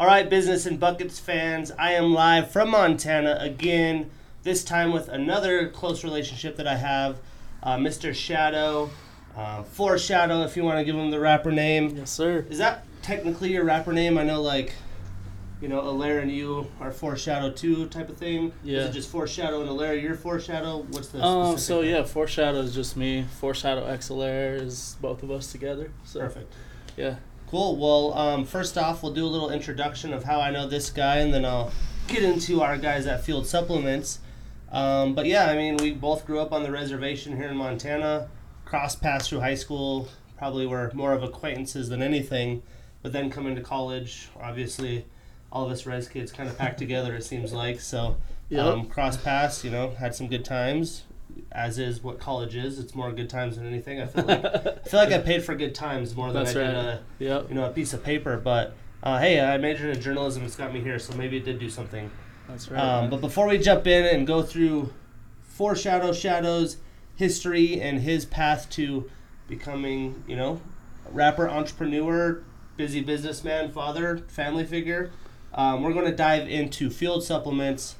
All right, Business and Buckets fans, I am live from Montana again, this time with another close relationship that I have, uh, Mr. Shadow, uh, Foreshadow, if you want to give him the rapper name. Yes, sir. Is that technically your rapper name? I know, like, you know, Alaire and you are Foreshadow too, type of thing. Yeah. Is it just Foreshadow and Alaire? You're Foreshadow. What's the? Um. So name? yeah, foreshadow is just me. Foreshadow XLR is both of us together. So Perfect. yeah. Cool. Well, um, first off, we'll do a little introduction of how I know this guy, and then I'll get into our guys at Fueled Supplements. Um, but yeah, I mean, we both grew up on the reservation here in Montana. Cross paths through high school. Probably were more of acquaintances than anything. But then coming to college, obviously, all of us res kids kind of packed together. It seems like so. Yep. Um, cross paths, you know, had some good times. As is what college is. It's more good times than anything. I feel like I feel like I paid for good times more than That's I did. right. Uh, Yep. you know, a piece of paper. But uh, hey, I majored in journalism. It's got me here, so maybe it did do something. That's right. Um, but before we jump in and go through Foreshadow Shadows history and his path to becoming, you know, rapper, entrepreneur, busy businessman, father, family figure, um, we're going to dive into Fueled Supplements.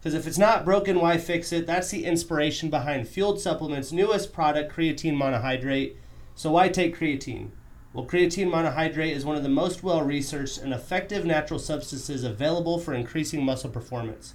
Because if it's not broken, why fix it? That's the inspiration behind Fueled Supplements' newest product, creatine monohydrate. So, why take creatine? Well, creatine monohydrate is one of the most well researched and effective natural substances available for increasing muscle performance.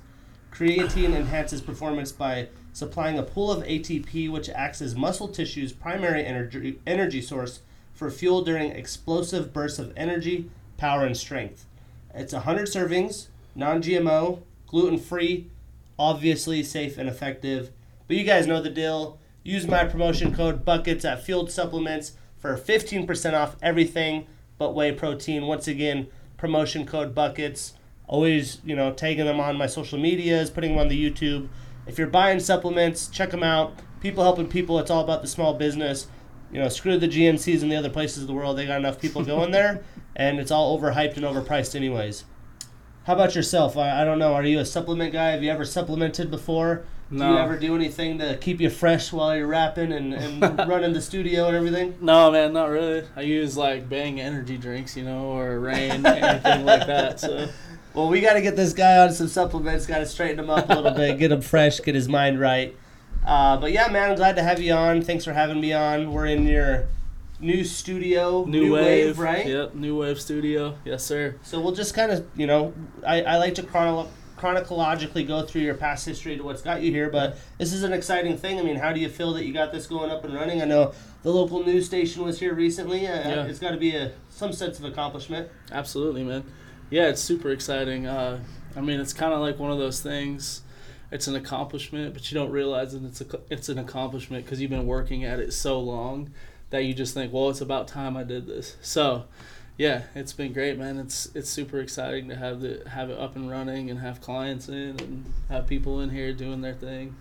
Creatine enhances performance by supplying a pool of ATP, which acts as muscle tissue's primary energy, energy source for fuel during explosive bursts of energy, power, and strength. It's 100 servings, non GMO, gluten free, obviously safe and effective. But you guys know the deal. Use my promotion code BUCKETS at Fueled Supplements for 15% off everything but whey protein. Once again, promotion code BUCKETS. Always, you know, tagging them on my social medias, putting them on the YouTube. If you're buying supplements, check them out. People helping people, it's all about the small business. You know, screw the GNCs and the other places of the world. They got enough people going there, and it's all overhyped and overpriced, anyways. How about yourself? I, I don't know. Are you a supplement guy? Have you ever supplemented before? No. Do you ever do anything to keep you fresh while you're rapping and, and running the studio and everything? no, man, not really. I use like Bang energy drinks, you know, or Reign, anything like that. So Well, we got to get this guy on some supplements. Got to straighten him up a little bit, get him fresh, get his mind right. Uh, but yeah, man, I'm glad to have you on. Thanks for having me on. We're in your new studio, new, wave, right? Yep, new wave studio. Yes, sir. So we'll just kind of, you know, I, I like to chronolo- chronologically go through your past history to what's got you here, but this is an exciting thing. I mean, how do you feel that you got this going up and running? I know the local news station was here recently. Uh, Yeah. It's got to be a some sense of accomplishment. Absolutely, man. Yeah, it's super exciting. Uh, I mean, it's kind of like one of those things. It's an accomplishment, but you don't realize that it's a it's an accomplishment because you've been working at it so long that you just think, well, it's about time I did this. So, yeah, it's been great, man. It's it's super exciting to have the have it up and running and have clients in and have people in here doing their thing.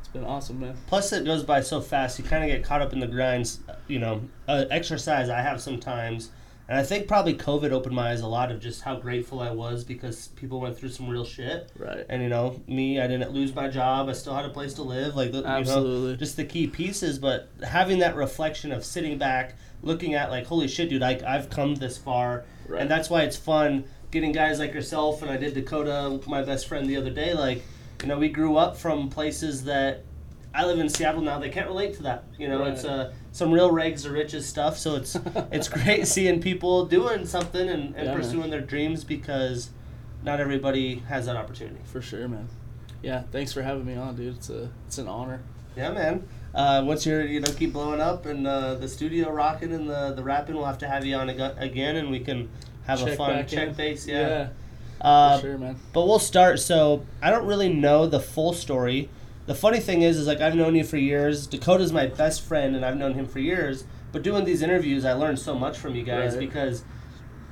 It's been awesome, man. Plus, it goes by so fast. You kind of get caught up in the grinds. You know, uh, exercise I have sometimes, and I think probably COVID opened my eyes a lot of just how grateful I was because people went through some real shit. Right. And you know, me, I didn't lose my job. I still had a place to live. Like, you know, Absolutely. just the key pieces. But having that reflection of sitting back, looking at like, holy shit, dude, I, I've come this far, Right. and that's why it's fun getting guys like yourself. And I did Dakota, my best friend, the other day. Like, you know, we grew up from places that I live in Seattle now. They can't relate to that. You know, Right. it's uh, some real rags to riches stuff. So it's it's great seeing people doing something and, and Yeah, man. pursuing their dreams because not everybody has that opportunity. For sure, man. Yeah, thanks for having me on, dude. It's a it's an honor. Yeah, man. Uh, once you're, you know, keep blowing up and uh, the studio rocking and the, the rapping, we'll have to have you on ag- again and we can have a fun check in. base. Yeah. Yeah, Uh, for sure, man. But we'll start. So I don't really know the full story. The funny thing is, is like I've known you for years. Dakota's my best friend, and I've known him for years. But doing these interviews, I learned so much from you guys Right. because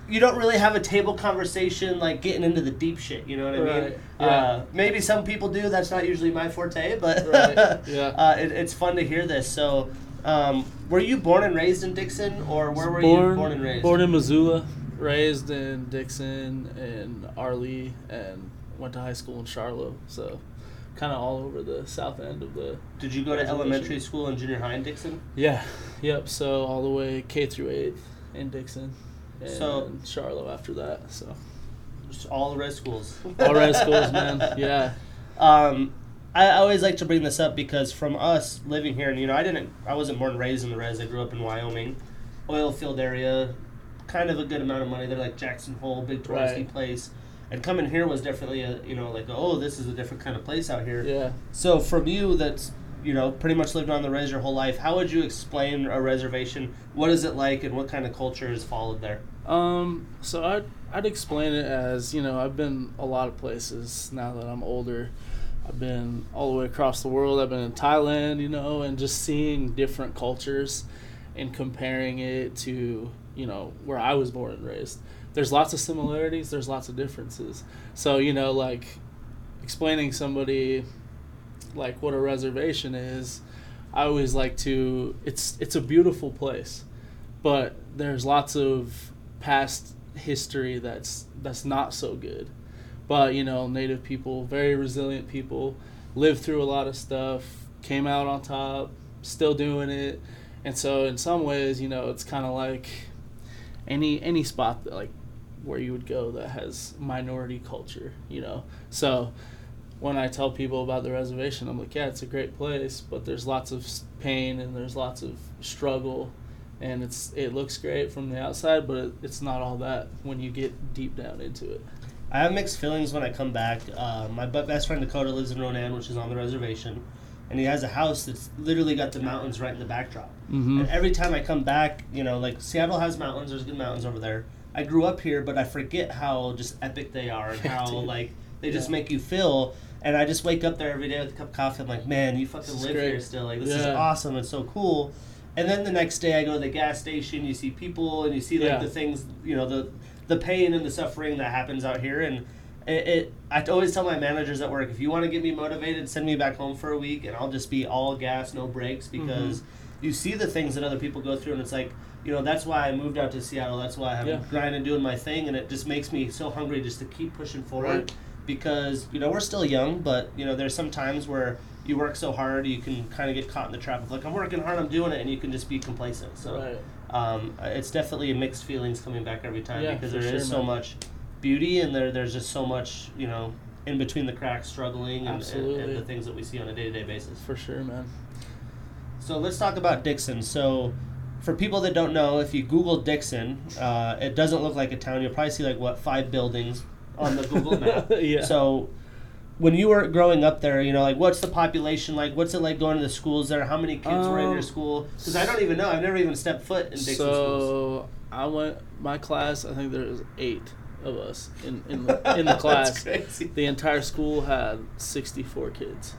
you don't really have a table conversation like getting into the deep shit. You know what I mean? Yeah. Uh, maybe some people do. That's not usually my forte, but Right, yeah. uh, it, it's fun to hear this. So, um, were you born and raised in Dixon, or where were you born and raised? Born in Missoula, raised in Dixon and Arlee, and went to high school in Charlo. So, kind of all over the south end of the. Did you go to elementary school and junior high in Dixon? Yeah. Yep. So all the way K through eighth in Dixon, and So- Charlo after that. So. Just all the res schools. All red schools, man. Yeah. Um, I I always like to bring this up because from us living here, and you know, I didn't, I wasn't born and raised in the res. I grew up in Wyoming, oil field area, kind of a good amount of money. They're like Jackson Hole, big touristy Right. place. And coming here was definitely a, you know, like oh, this is a different kind of place out here. Yeah. So from you, that's you know, pretty much lived on the res your whole life. How would you explain a reservation? What is it like, and what kind of culture is followed there? Um, so I'd, I'd explain it as, you know, I've been a lot of places now that I'm older. I've been all the way across the world. I've been in Thailand, you know, and just seeing different cultures and comparing it to, you know, where I was born and raised. There's lots of similarities, there's lots of differences. So, you know, like explaining somebody like what a reservation is, I always like to it's it's a beautiful place but there's lots of past history that's that's not so good. But you know, native people, very resilient people, lived through a lot of stuff, came out on top, still doing it, and so in some ways, you know, it's kind of like any any spot that like where you would go that has minority culture, you know. So when I tell people about the reservation, I'm like, yeah, it's a great place, but there's lots of pain and there's lots of struggle and it's it looks great from the outside, but it, it's not all that when you get deep down into it. I have mixed feelings when I come back. Uh, my best friend Dakota lives in Ronan, which is on the reservation, and he has a house that's literally got the mountains right in the backdrop. Mm-hmm. And every time I come back, you know, like Seattle has mountains. There's good mountains over there. I grew up here, but I forget how just epic they are and how Dude. like they just Yeah. make you feel. And I just wake up there every day with a cup of coffee. I'm like, man, you fucking live great. here still. Like this is awesome It's so cool. And then the next day I go to the gas station. You see people and you see like Yeah. the things, you know, the the pain and the suffering that happens out here. And it, it I always tell my managers at work, if you want to get me motivated, send me back home for a week, and I'll just be all gas, no brakes, Mm-hmm. because you see the things that other people go through, and it's like, you know, that's why I moved out to Seattle. That's why I'm Yeah. grinding, doing my thing, and it just makes me so hungry just to keep pushing forward. Right. Because you know we're still young, but you know there's some times where you work so hard, you can kind of get caught in the trap of like I'm working hard, I'm doing it, and you can just be complacent. So Right. um, it's definitely mixed feelings coming back every time Yeah, because there is sure, so man. much beauty and there there's just so much you know in between the cracks struggling and, and, and the things that we see on a day-to-day basis For sure, man. so let's talk about dixon so for people that don't know if you google dixon uh, it doesn't look like a town you'll probably see like what five buildings on the google map Yeah. so when you were growing up there, you know, like what's the population like? What's it like going to the schools there? How many kids were in your Um, school? Because I don't even know. I've never even stepped foot in Dixon schools. So I went my class. I think there was eight of us in in the, in the class. The entire school had sixty four kids,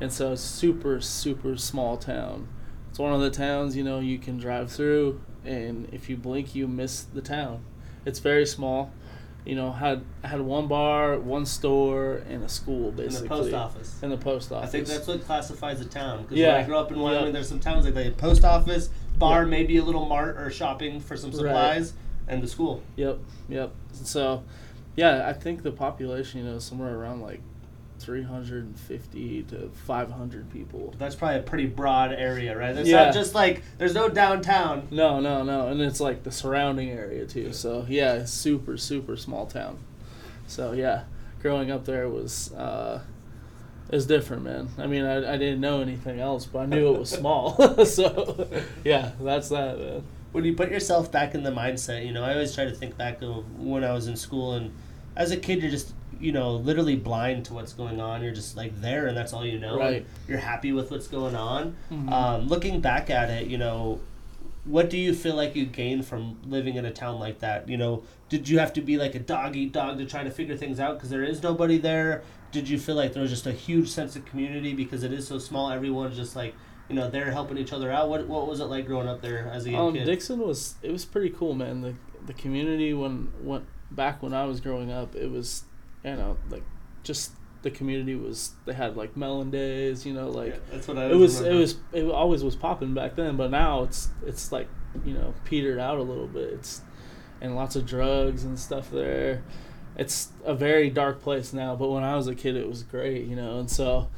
and so it's super super small town. It's one of the towns you know you can drive through, and if you blink, you miss the town. It's very small. You know, had had one bar, one store, and a school basically. the post office. And the post office. I think that's what classifies a town. Because Yeah. when I grew up in Wyoming, Yeah. there's some towns like had post office, bar, Yeah. maybe a little mart or shopping for some Right. supplies, and the school. Yep, yep. So, yeah, I think the population, you know, is somewhere around like 350 to 500 people. That's probably a pretty broad area, right? It's Yeah. not just like there's no downtown. No, no, no, and it's like the surrounding area too. So yeah, super, super small town. So yeah, growing up there was uh, is different, man. I mean, I, I didn't know anything else, but I knew it was small. so yeah, that's that, man. When you put yourself back in the mindset, you know, I always try to think back of when I was in school, and as a kid, you're just, you know, literally blind to what's going on. You're just like there, and that's all you know. Right. You're happy with what's going on. Mhm. Um, looking back at it, you know, what do you feel like you gained from living in a town like that? You know, did you have to be like a dog eat dog to try to figure things out because there is nobody there? Did you feel like there was just a huge sense of community because it is so small? Everyone's just like, you know, they're helping each other out. What What was it like growing up there as a young Um, kid? Dixon was it was pretty cool, man. The the community when when back when I was growing up, it was you uh, know like just the community was they had like melon days, you know, like Yeah, that's what I it was it was it always was popping back then, but now it's it's like you know petered out a little bit. It's and lots of drugs and stuff there. It's a very dark place now, but when I was a kid, it was great, you know. And so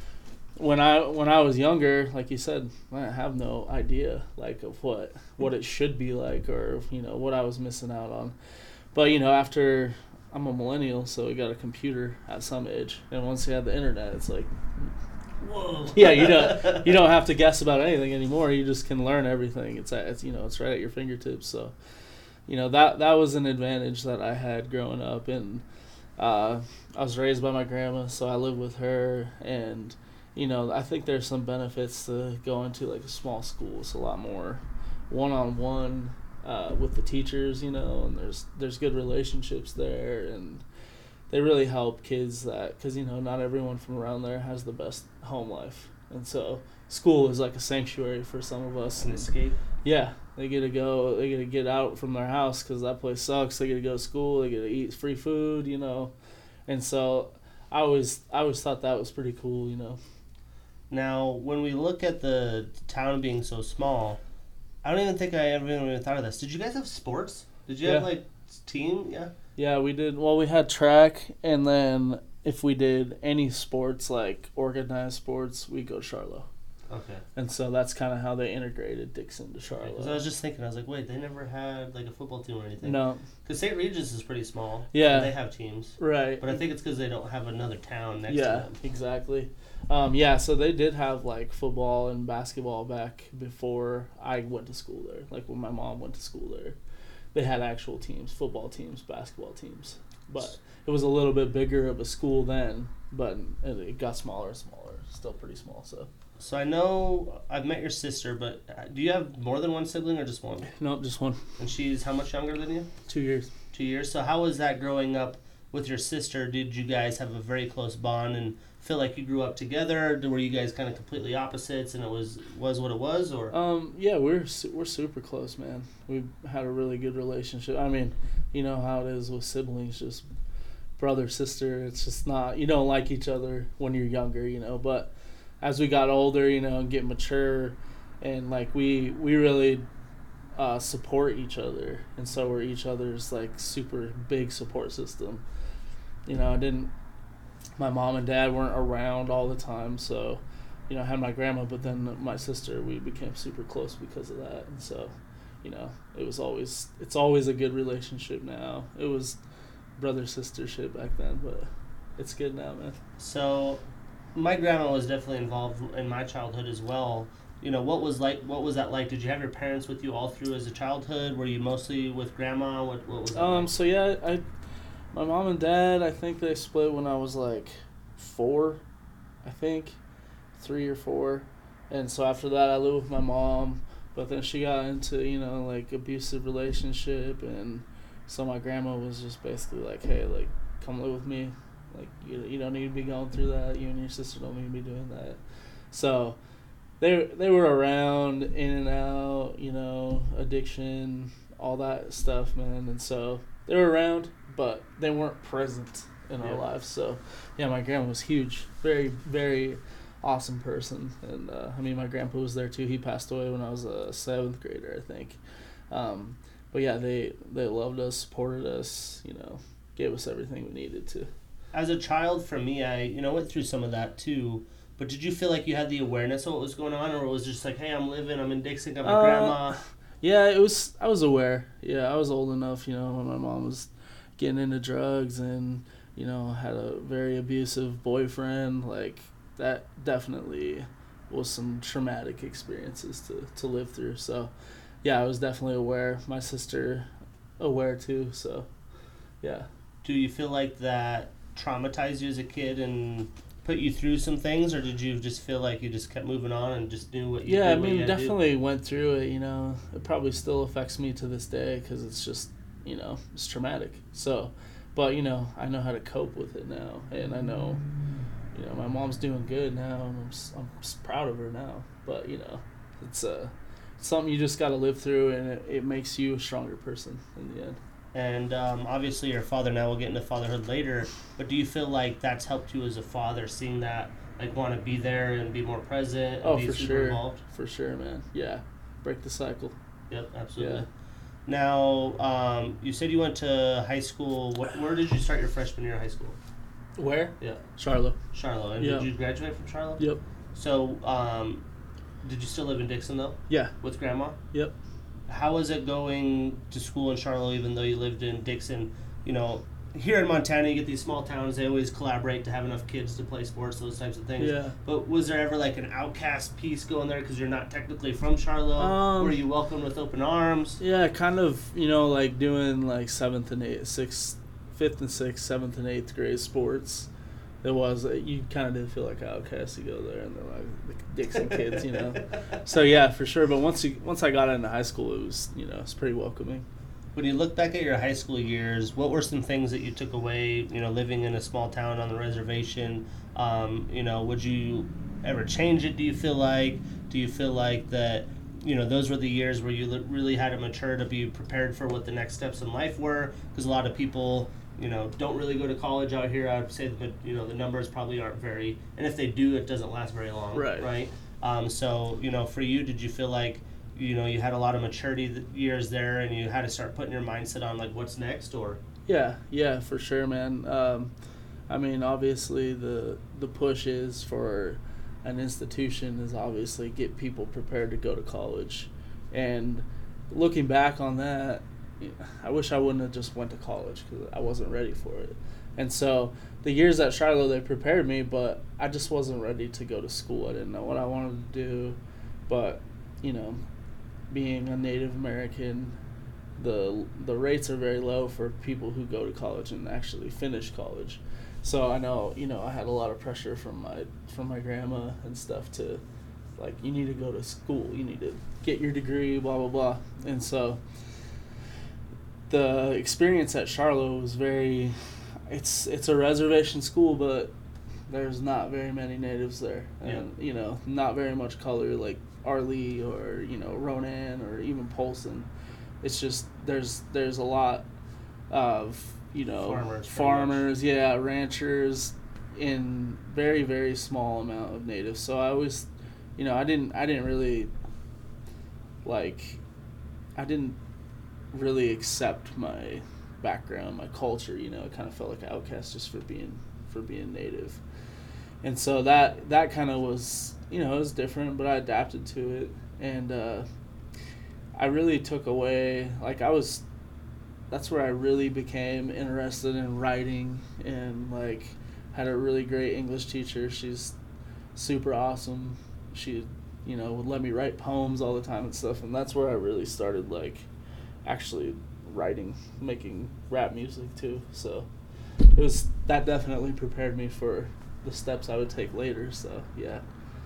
when I when I was younger, like you said, I have no idea like of what what it should be like or you know what I was missing out on. But you know after I'm a millennial, so we got a computer at some age, and once you have the internet, it's like, Whoa. yeah, you don't you don't have to guess about anything anymore. You just can learn everything. It's at it's you know it's right at your fingertips. So, you know that that was an advantage that I had growing up, and uh, I was raised by my grandma, so I lived with her, and you know I think there's some benefits to going to like a small school. It's a lot more one on one Uh, with the teachers, you know, and there's there's good relationships there, and they really help kids that because you know not everyone from around there has the best home life, and so school is like a sanctuary for some of us. An and- escape. yeah, they get to go. They get to get out from their house because that place sucks. They get to go to school. They get to eat free food, you know, and so I always I always thought that was pretty cool, you know. Now, when we look at the town being so small, I don't even think I ever even thought of this. Did you guys have sports? Did you have Yeah. like team? Yeah. Yeah, we did. Well, we had track, and then if we did any sports like organized sports, we go to Charlo, Okay. and so that's kind of how they integrated Dixon to Because Charlo. I was just thinking, I was like, wait, they never had like a football team or anything. no, Because St. Regis is pretty small. Yeah. and they have teams. right. But I think it's because they don't have another town next to yeah, them. exactly. Um, yeah, so they did have like football and basketball back before I went to school there. Like when my mom went to school there, they had actual teams, football teams, basketball teams. But it was a little bit bigger of a school then, but it got smaller and smaller. Still pretty small. So So I know I've met your sister, but uh, do you have more than one sibling or just one? nope, just one, And she's how much younger than you? two years. Two years. So how was that growing up with your sister? Did you guys have a very close bond and feel like you grew up together? Were you guys kind of completely opposites and it was was what it was, or Um, yeah, we're we're super close, man. We've had a really good relationship. I mean, you know how it is with siblings, just brother sister. It's just not you don't like each other when you're younger, you know. But as we got older, you know, and get mature, and like we we really uh, support each other, and so we're each other's like super big support system. You know, I didn't. My mom and dad weren't around all the time, so you know, I had my grandma, but then my sister, we became super close because of that. And so, you know, it was always, it's always a good relationship now. It was brother sister shit back then, but it's good now, man. so? My grandma was definitely involved in my childhood as well. You know, what was like? What was that like? Did you have your parents with you all through as a childhood? Were you mostly with grandma? What What was that? Um, like? so yeah, I, my mom and dad, I think they split when I was like four, I think, three or four, and so after that I lived with my mom, but then she got into you know like abusive relationship, and so my grandma was just basically like, hey, like come live with me, like you you don't need to be going through that, you and your sister don't need to be doing that, so. They, they were around in and out, you know, addiction, all that stuff, man. And so they were around, but they weren't present in our Yeah. lives. So, yeah, my grandma was huge, very, very awesome person. And uh, I mean, my grandpa was there too. He passed away when I was a seventh grader, I think. Um, but yeah, they they loved us, supported us, you know, gave us everything we needed to. as a child for me i you know went through some of that too but did you feel like you had the awareness of what was going on or was it just like hey i'm living i'm in dixon got my Uh, grandma Yeah, it was. I was aware. Yeah, I was old enough, you know, when my mom was getting into drugs and you know had a very abusive boyfriend. Like that definitely was some traumatic experiences to to live through. So, yeah, I was definitely aware. My sister aware too. So, yeah. do you feel like that traumatized you as a kid and put you through some things or did you just feel like you just kept moving on and just knew what you Yeah, I mean, had to do? definitely went through it. You know, it probably still affects me to this day because it's just, you know, it's traumatic. So, but you know, I know how to cope with it now, and I know, you know, my mom's doing good now, and I'm I'm proud of her now. But you know, it's uh, something you just got to live through, and it, it makes you a stronger person in the end. and um, obviously your father now we'll get into fatherhood later but do you feel like that's helped you as a father seeing that like want to be there and be more present and Oh, be for sure, involved for sure, man. Yeah, break the cycle. Yep, absolutely. Yeah. Now, um, you said you went to high school. What, where did you start your freshman year of high school? Where? Yeah, Charlo. Charlo. And Yeah. did you graduate from Charlo? Yep. So, um, did you still live in Dixon though, Yeah. with grandma? Yep. How was it going to school in Charlo, even though you lived in Dixon? You know, here in Montana, you get these small towns. They always collaborate to have enough kids to play sports, those types of things. Yeah. But was there ever like an outcast piece going there because you're not technically from Charlo? Um, Were you welcomed with open arms? Yeah, kind of, you know, like doing like seventh and eighth, sixth, fifth and sixth, seventh and eighth grade sports. It was uh, you kind of did feel like outcast. to go there and they're like the Dixon kids, you know. So yeah, for sure. But once you once I got into high school, it was you know it's pretty welcoming. When you look back at your high school years, what were some things that you took away? You know, living in a small town on the reservation. Um, you know, would you ever change it? Do you feel like? Do you feel like that? You know, those were the years where you really had to mature to be prepared for what the next steps in life were. Because a lot of people, you know, don't really go to college out here. I'd say that you know the numbers probably aren't very, and if they do, it doesn't last very long. Right. Right. Um, so you know, for you, did you feel like you know you had a lot of maturity years there, and you had to start putting your mindset on like what's next, or Yeah, yeah, for sure, man. Um, I mean, obviously the the push is for an institution is obviously get people prepared to go to college, and looking back on that, I wish I wouldn't have just went to college because I wasn't ready for it. And so the years at Charlo they prepared me, but I just wasn't ready to go to school. I didn't know what I wanted to do, but you know, being a Native American the the rates are very low for people who go to college and actually finish college. So I know you know I had a lot of pressure from my from my grandma and stuff to like you need to go to school, you need to get your degree, blah blah blah. And so the experience at Charlo was very it's it's a reservation school but there's not very many natives there and you know not very much color like Arlee or you know Ronan or even Polson it's just there's there's a lot of you know Farmers, farmers yeah ranchers in very very small amount of natives. So i was you know i didn't i didn't really like i didn't really accept my background my culture you know i kind of felt like an outcast just for being for being native. And so that that kind of was you know it was different but i adapted to it and uh I really took away like I was that's where I really became interested in writing and like had a really great English teacher. She's super awesome. She you know would let me write poems all the time and stuff and that's where I really started like actually writing, making rap music too. So it was that definitely prepared me for the steps I would take later. So yeah.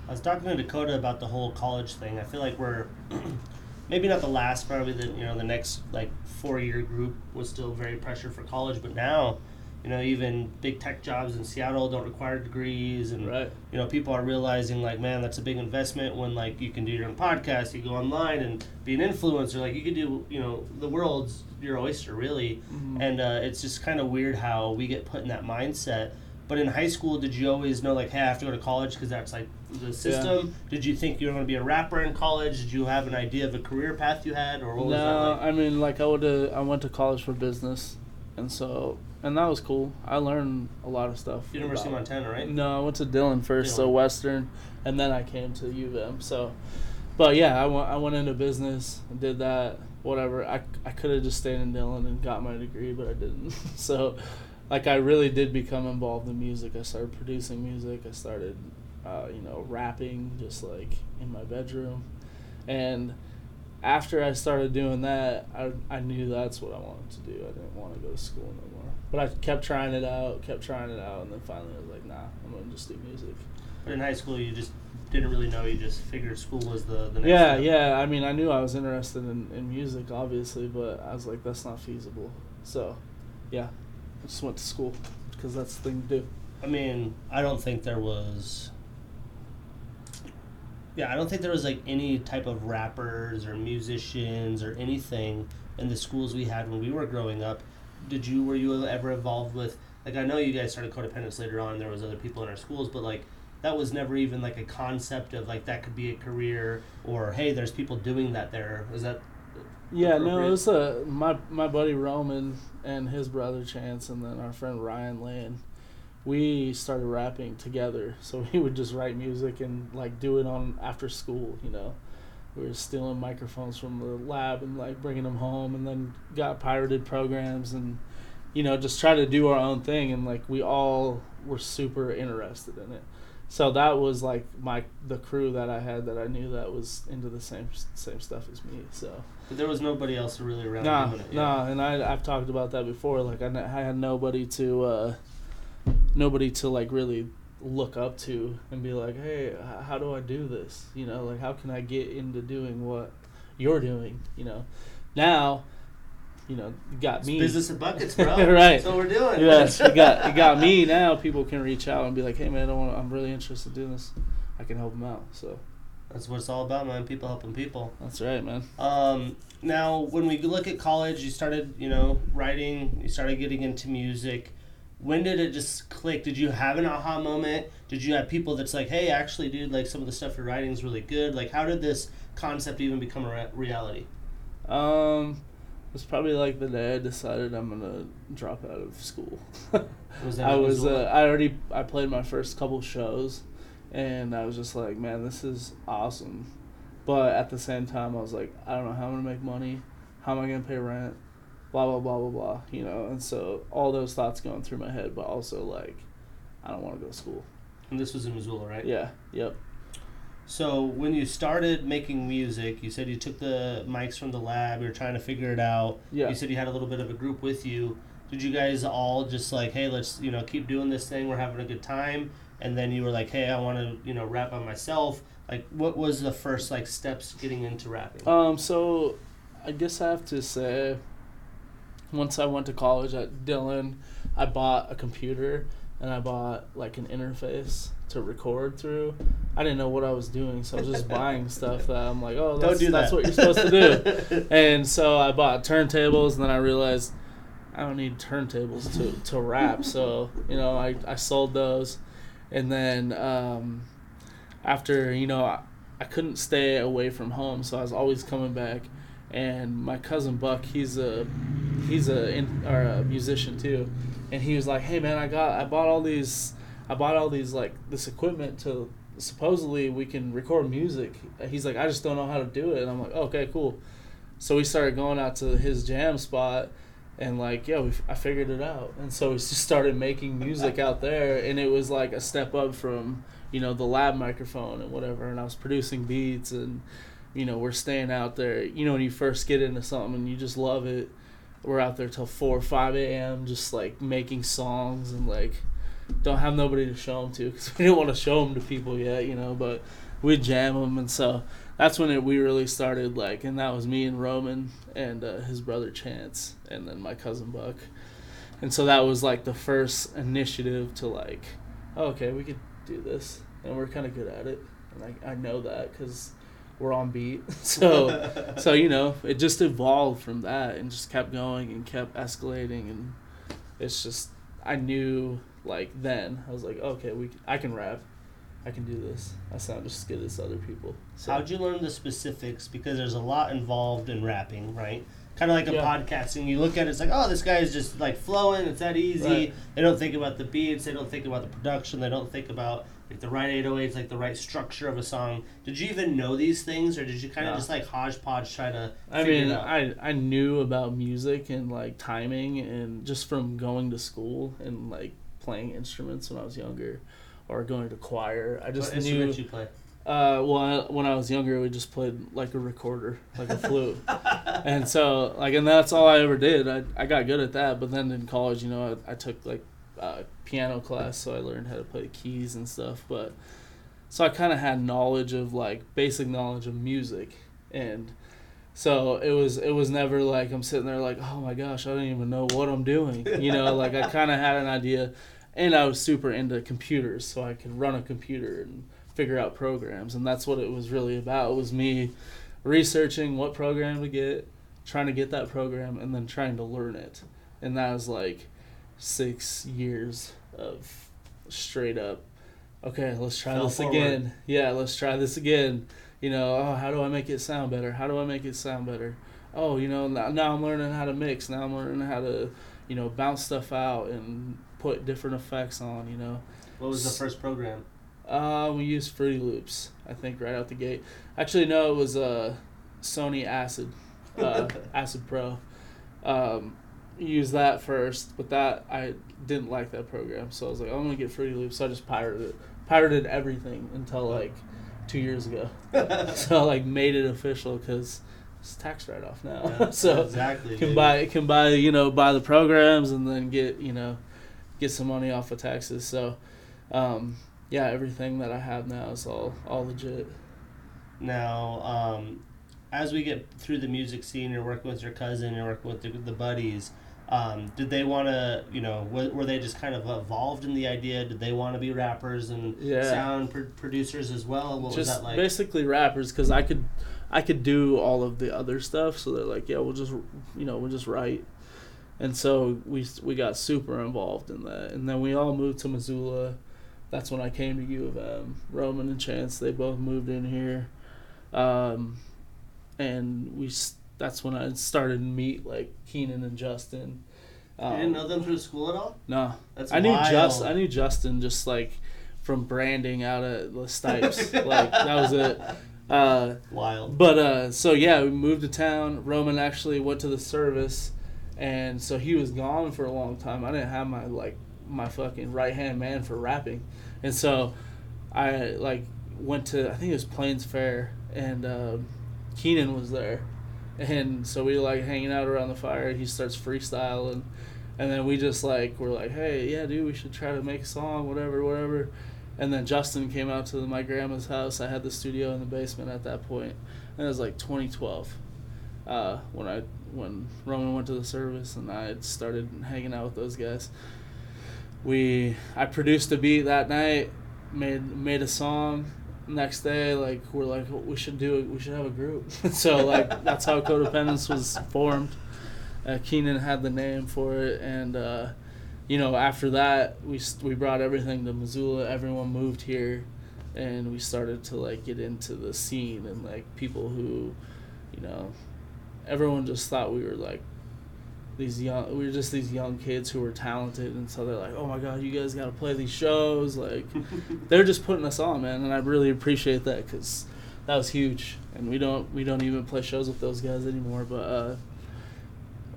I was talking to Dakota about the whole college thing. I feel like we're maybe not the last, probably the you know the next like four year group was still very pressure for college, but now, you know, even big tech jobs in Seattle don't require degrees, and Right. you know people are realizing like, man, that's a big investment when like you can do your own podcast, you go online and be an influencer, like you could do, you know, the world's your oyster really, Mhm. and uh, it's just kind of weird how we get put in that mindset. But in high school, did you always know like, hey, I have to go to college because that's like the system? Did you think you were going to be a rapper in college? Did you have an idea of a career path you had, or what was that No, like? I mean like I would I went to college for business, and so and that was cool. I learned a lot of stuff. University of Montana, right? No, I went to Dillon first, so Western, and then I came to U of M. So, but yeah, I went I went into business, did that, whatever. I I could have just stayed in Dillon and got my degree, but I didn't. so, like I really did become involved in music. I started producing music. I started, uh, you know, rapping just like in my bedroom, and after I started doing that, I, I knew that's what I wanted to do. I didn't want to go to school no more. But I kept trying it out, kept trying it out, and then finally I was like, nah, I'm gonna just do music. But in high school, you just didn't really know. You just figured school was the the next. Yeah, step. yeah. I mean, I knew I was interested in, in music, obviously, but I was like, that's not feasible. So, yeah, just went to school because that's the thing to do. I mean, I don't think there was. Yeah, I don't think there was like any type of rappers or musicians or anything in the schools we had when we were growing up. Did you were you ever involved with like I know you guys started codependence later on. There was other people in our schools, but like that was never even like a concept of like that could be a career or hey, there's people doing that there. Was that Yeah, no, it was uh, my my buddy Roman and his brother Chance, and then our friend Ryan Lane. We started rapping together, so we would just write music and like do it on after school. You know, we were stealing microphones from the lab and like bringing them home, and then got pirated programs and you know, just try to do our own thing, and like we all were super interested in it. So that was like my the crew that I had that I knew that was into the same same stuff as me. So But there was nobody else really around nah, doing nah, and I I've talked about that before. Like I, I had nobody to uh, nobody to like really look up to and be like, hey, how do I do this? You know, like how can I get into doing what you're doing? You know, now, you know, you got It's me. business and buckets, bro. Right. That's what we're doing. Yes, you got you got me now. People can reach out and be like, "Hey, man, I want, I'm really interested in doing this. I can help them out." So That's what it's all about, man. People helping people. that's right, man. Um, now, when we look at college, you started, you know, writing. You started getting into music. When did it just click? Did you have an aha moment? Did you have people that's like, "Hey, actually, dude, like some of the stuff you're writing is really good." Like, how did this concept even become a re- reality? Um, was probably like the day I decided I'm gonna drop out of school. Was I was uh, I already I played my first couple shows, and I was just like, man, this is awesome. But at the same time, I was like, I don't know how I'm gonna make money. How am I gonna pay rent? Blah blah blah blah blah. You know, and so all those thoughts going through my head, but also like, I don't want to go to school. and this was in Missoula, right? Yeah. Yep. So when you started making music, you said you took the mics from the lab. You were trying to figure it out. Yeah. You said you had a little bit of a group with you. Did you guys all just like, hey, let's you know keep doing this thing. We're having a good time. And then you were like, hey, I want to you know rap on myself. Like, what was the first like steps getting into rapping? Um, so I guess I have to say, once I went to college at Dillon, I bought a computer and I bought like an interface to record through. I didn't know what I was doing, so I was just buying stuff that I'm like, oh, that's, do that's what you're supposed to do. and so I bought turntables, and then I realized I don't need turntables to, to rap. So you know, I, I sold those, and then um, after you know I, I couldn't stay away from home, so I was always coming back. And my cousin Buck, he's a he's a, in, or a musician too, and he was like, "Hey man, I got I bought all these I bought all these like this equipment to supposedly we can record music." He's like, "I just don't know how to do it," and I'm like, "Okay, cool." So we started going out to his jam spot, and like, yeah, we I figured it out, and so we just started making music out there, and it was like a step up from you know the lab microphone and whatever, and I was producing beats and you know we're staying out there. You know when you first get into something and you just love it, we're out there till four or five a.m. just like making songs and like don't have nobody to show them to because we didn't want to show them to people yet, you know. But we jam them, and so that's when it, we really started like, and that was me and Roman and uh, his brother Chance, and then my cousin Buck, and so that was like the first initiative to like, oh, okay, we could do this, and we're kind of good at it, and I I know that because we're on beat, so so you know it just evolved from that and just kept going and kept escalating and it's just i knew like then i was like okay we i can rap i can do this i sound just as good as other people so How'd you learn the specifics? Because there's a lot involved in rapping, right? Kind of like a Yeah. podcasting. You look at it, it's like, oh, this guy is just like flowing. It's that easy. Right. They don't think about the beats. They don't think about the production. They don't think about like the right 808s, like the right structure of a song. Did you even know these things, or did you kind of No. just like hodgepodge try to? I figure mean, it out? I I knew about music and like timing and just from going to school and like playing instruments when I was younger, or going to choir. I just what knew. you play? Uh, well, I, when I was younger, we just played like a recorder, like a flute, and so like, and that's all I ever did. I I got good at that, but then in college, you know, I, I took like uh, piano class, so I learned how to play keys and stuff. But so I kind of had knowledge of like basic knowledge of music, and so it was it was never like I'm sitting there like, oh my gosh, I don't even know what I'm doing. You know, like I kind of had an idea, and I was super into computers, so I could run a computer and figure out programs, and that's what it was really about. It was me researching what program to get, trying to get that program, and then trying to learn it, and that was like six years of straight up. Okay, let's try Fell this forward. again. Yeah, let's try this again. You know, oh, how do I make it sound better? How do I make it sound better? Oh, you know, now, now I'm learning how to mix. Now I'm learning how to, you know, bounce stuff out and put different effects on. You know, What was the first program? uh, we used Fruity Loops, I think, right out the gate. Actually, no, it was uh, Sony Acid, uh, Acid Pro. Um, use that first, but that I didn't like that program, so I was like, I'm gonna get Fruity Loops. So I just pirated it, pirated everything until like two years ago. so I like made it official because it's tax write off now. Yeah, so exactly. can dude. buy can buy you know buy the programs and then get you know get some money off of taxes. So um, yeah, everything that I have now is all all legit. Now, um, as we get through the music scene, you're working with your cousin, you're working with the, the buddies. Um, did they want to, you know, were, were they just kind of evolved in the idea? Did they want to be rappers and Yeah. sound pr- producers as well? What was just that like? basically rappers because I could I could do all of the other stuff. So they're like, yeah, we'll just you know we'll just write. And so we we got super involved in that, and then we all moved to Missoula. That's when I came to U of M. Roman and Chance they both moved in here, um, and we s- that's when I started to meet like Keenan and Justin. you Um, didn't know them through school at all? no, That's I knew wild. just I knew Justin just like from branding out of the Stipes. like that was it. Uh, Wild. but uh, so yeah, we moved to town. Roman actually went to the service, and so he was gone for a long time. I didn't have my like my fucking right hand man for rapping, and so I like went to I think it was Plains Fair, and um, Keenan was there, and so we like hanging out around the fire. He starts freestyling, and then we just like we're like, hey, yeah, dude, we should try to make a song, whatever, whatever. And then Justin came out to my grandma's house. I had the studio in the basement at that point, and it was like 2012 uh, when I when Roman went to the service and I started hanging out with those guys. We I produced a beat that night, made made a song. Next day, like we're like we should do it. We should have a group. so like that's how Codependence was formed. Uh, Keenan had the name for it, and uh, you know after that we we brought everything to Missoula. Everyone moved here, and we started to like get into the scene and like people who, you know, everyone just thought we were like these young we were just these young kids who were talented and so they're like oh my god you guys got to play these shows like they're just putting us on man and i really appreciate that because that was huge and we don't we don't even play shows with those guys anymore but uh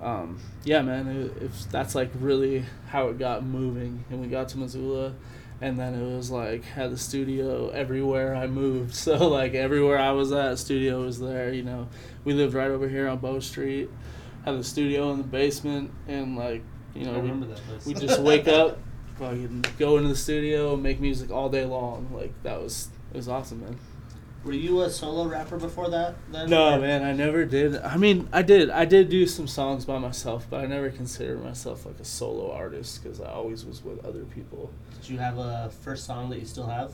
um yeah man it, if that's like really how it got moving and we got to missoula and then it was like had the studio everywhere i moved so like everywhere i was at studio was there you know. We lived right over here on bow street had the studio in the basement and like you know we, we just wake up fucking go into the studio and make music all day long like that was it was awesome man Were you a solo rapper before that? Then? no man i never did i mean i did i did do some songs by myself but i never considered myself like a solo artist because i always was with other people Did you have a first song that you still have?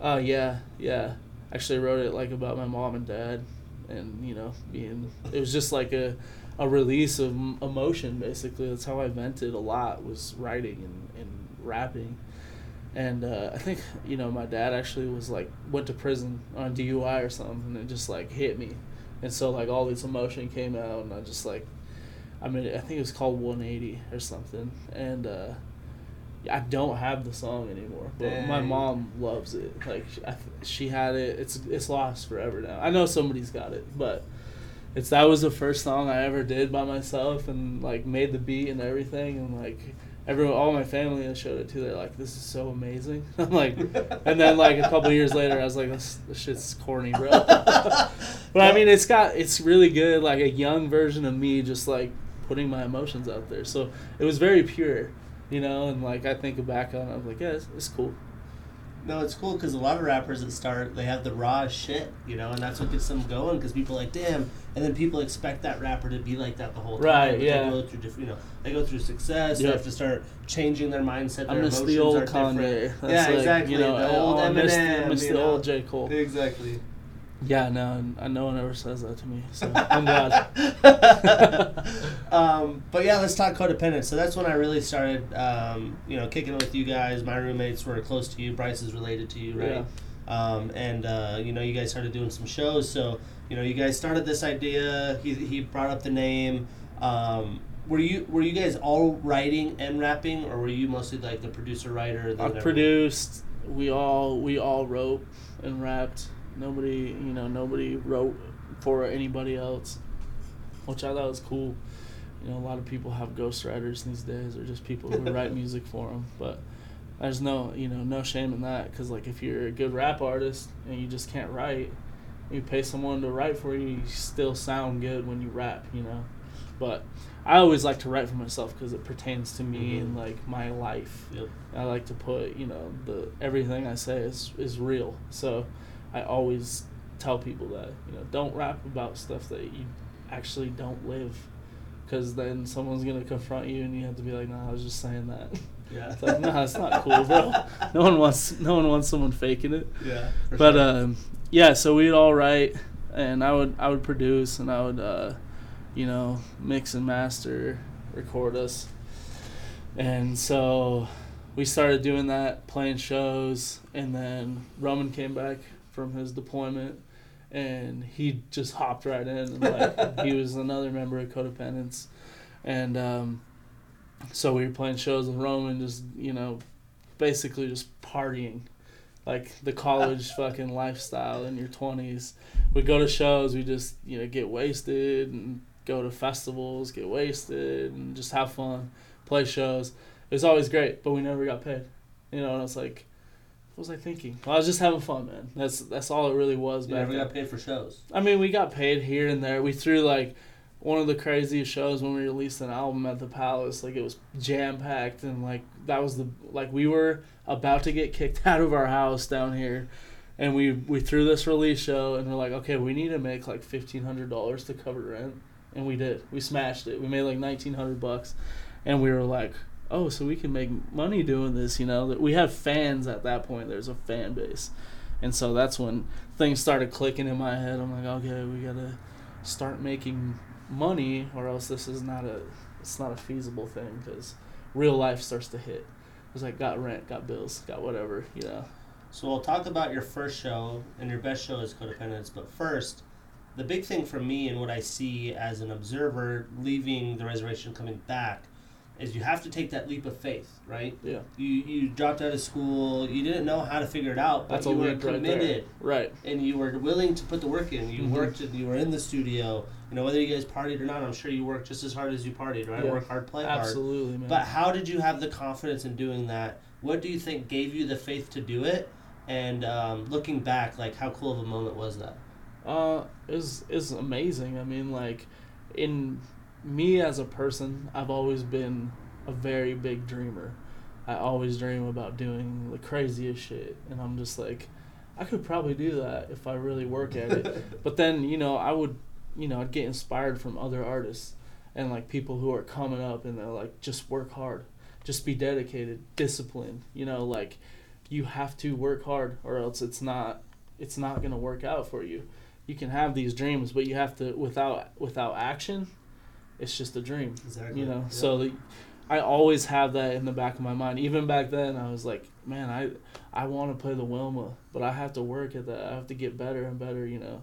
oh yeah yeah actually wrote it like about my mom and dad and you know being it was just like a a release of emotion basically that's how i vented a lot was writing and, and rapping and uh, i think you know my dad actually was like went to prison on dui or something and it just like hit me and so like all this emotion came out and i just like i mean i think it was called 180 or something and uh I don't have the song anymore, but my mom loves it. Like I, she had it. It's it's lost forever now. I know somebody's got it, but it's that was the first song I ever did by myself and like made the beat and everything and like everyone, all my family I showed it to. They're like, "This is so amazing." I'm like, and then like a couple years later, I was like, "This, this shit's corny, bro." but I mean, it's got it's really good. Like a young version of me, just like putting my emotions out there. So it was very pure, you know. And like I think back on, it, I'm like, yeah, it's, it's cool. No, it's cool because a lot of rappers that start, they have the raw shit, you know, and that's what gets them going. Because people are like, damn, and then people expect that rapper to be like that the whole time. Right, but yeah. They go through different, you know, they go through success. They have to start changing their mindset. I Their miss emotions the old are different. Kanye. That's yeah, like, exactly. You know, the old I Eminem. miss the, miss the know. old J Cole. Exactly. Yeah, no, no one ever says that to me, so I'm glad. um, but yeah, let's talk codependence. So that's when I really started, um, you know, kicking with you guys. My roommates were close to you. Bryce is related to you, right? Um, and uh, you know, you guys started doing some shows. So you know, you guys started this idea. He, he brought up the name. Um, were you were you guys all writing and rapping, or were you mostly like the producer writer? I produced. We all we all wrote and rapped. Nobody, you know, nobody wrote for anybody else, which I thought was cool. you know, a lot of people have ghostwriters these days, or just people who write music for them. But there's no, you know, no shame in that because like if you're a good rap artist and you just can't write, you pay someone to write for you, you still sound good when you rap, you know. But I always like to write for myself because it pertains to me Mhm. and like my life. Yep. I like to put, you know, the everything I say is is real. So I always tell people that, you know, don't rap about stuff that you actually don't live because then someone's going to confront you and you have to be like, "Nah, I was just saying that." Yeah. It's like, "Nah, it's not cool, bro." No one wants no one wants someone faking it. Yeah. But sure. um, yeah, so we'd all write, and I would I would produce, and I would uh, you know mix and master, record us, and so we started doing that, playing shows, and then Roman came back from his deployment, and he just hopped right in, and like he was another member of Codependence, and um, so we were playing shows with Roman, just you know, basically just partying like the college fucking lifestyle in your 20s. We go to shows, we just, you know, get wasted and go to festivals, get wasted and just have fun, play shows. It was always great, but we never got paid. You know, and it's like what was I thinking? Well, I was just having fun, man. That's that's all it really was you back never then. got paid for shows. I mean, we got paid here and there. We threw like one of the craziest shows when we released an album at the Palace. Like it was jam packed and like that was the like we were about to get kicked out of our house down here, and we we threw this release show and we're like, okay, we need to make like fifteen hundred dollars to cover rent, and we did. We smashed it. We made like nineteen hundred bucks, and we were like. Oh, so we can make money doing this, you know? That we have fans at that point. There's a fan base, and so that's when things started clicking in my head. I'm like, okay, we gotta start making money, or else this is not a it's not a feasible thing because real life starts to hit. It was like got rent, got bills, got whatever, you know. So we'll talk about your first show, and your best show is Codependence. But first, the big thing for me and what I see as an observer leaving the reservation, coming back, is you have to take that leap of faith, right? Yeah, You you dropped out of school, you didn't know how to figure it out, but that's you were leap right committed. Right. and you were willing to put the work in. You Mhm. worked, and you were in the studio. You know whether you guys partied or not. I'm sure you worked just as hard as you partied, right? Yeah. Work hard, play hard. Absolutely, man. But how did you have the confidence in doing that? What do you think gave you the faith to do it? And um, looking back, like how cool of a moment was that? Uh, is is amazing. I mean, like, in me as a person, I've always been a very big dreamer. I always dream about doing the craziest shit, and I'm just like, I could probably do that if I really work at it. but then, you know, I would, you know, I'd get inspired from other artists and like people who are coming up, and they're like, just work hard, just be dedicated, disciplined. You know, like, you have to work hard, or else it's not, it's not gonna work out for you you can have these dreams, but you have to without without action, it's just a dream. Exactly. You know. So the, I always have that in the back of my mind. Even back then, I was like, man, I I want to play the Wilma, but I have to work at that. I have to get better and better. You know.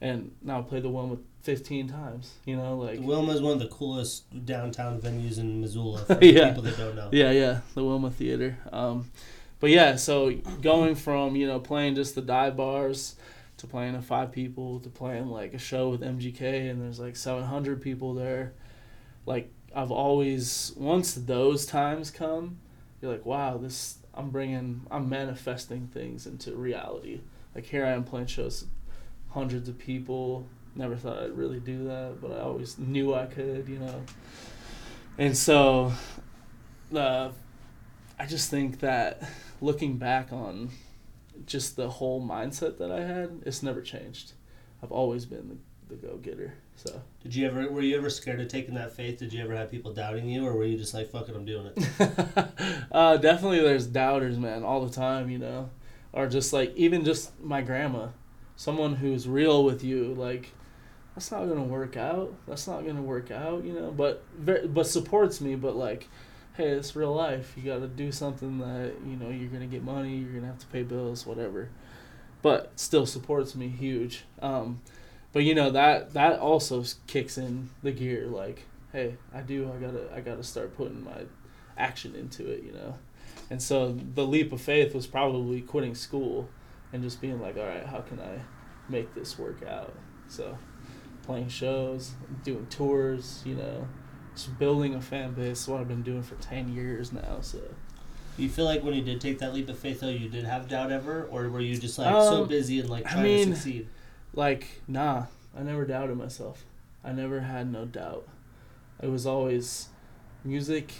And now I play the Wilma 15 times. You know, like Wilma is one of the coolest downtown venues in Missoula for Yeah. people that don't know. Yeah, yeah, the Wilma Theater. Um, but yeah, so going from you know playing just the dive bars to playing a five people to playing like a show with MGK and there's like 700 people there, like I've always once those times come, you're like, wow, this I'm bringing I'm manifesting things into reality. Like here I am playing shows, hundreds of people. Never thought I'd really do that, but I always knew I could, you know. And so, uh, I just think that looking back on just the whole mindset that I had, it's never changed. I've always been the, the go getter. So Did you ever? Were you ever scared of taking that faith? Did you ever have people doubting you, or were you just like, "Fuck it, I'm doing it"? uh, definitely there's doubters, man, all the time, you know, or just like even just my grandma, someone who's real with you, like that's not gonna work out. That's not gonna work out, you know. But but supports me, but like, hey, it's real life. You got to do something that you know you're gonna get money. You're gonna have to pay bills, whatever. But still supports me huge. Um, but you know that that also kicks in the gear. Like, hey, I do. I gotta I gotta start putting my action into it. You know. And so the leap of faith was probably quitting school and just being like, all right, how can I make this work out? So playing shows, doing tours, you know, just building a fan base is what I've been doing for ten years now. So Do you feel like when you did take that leap of faith, though, you did have doubt ever, or were you just like so Um, busy and like I trying mean- to succeed? like nah, I never doubted myself. I never had no doubt. It was always music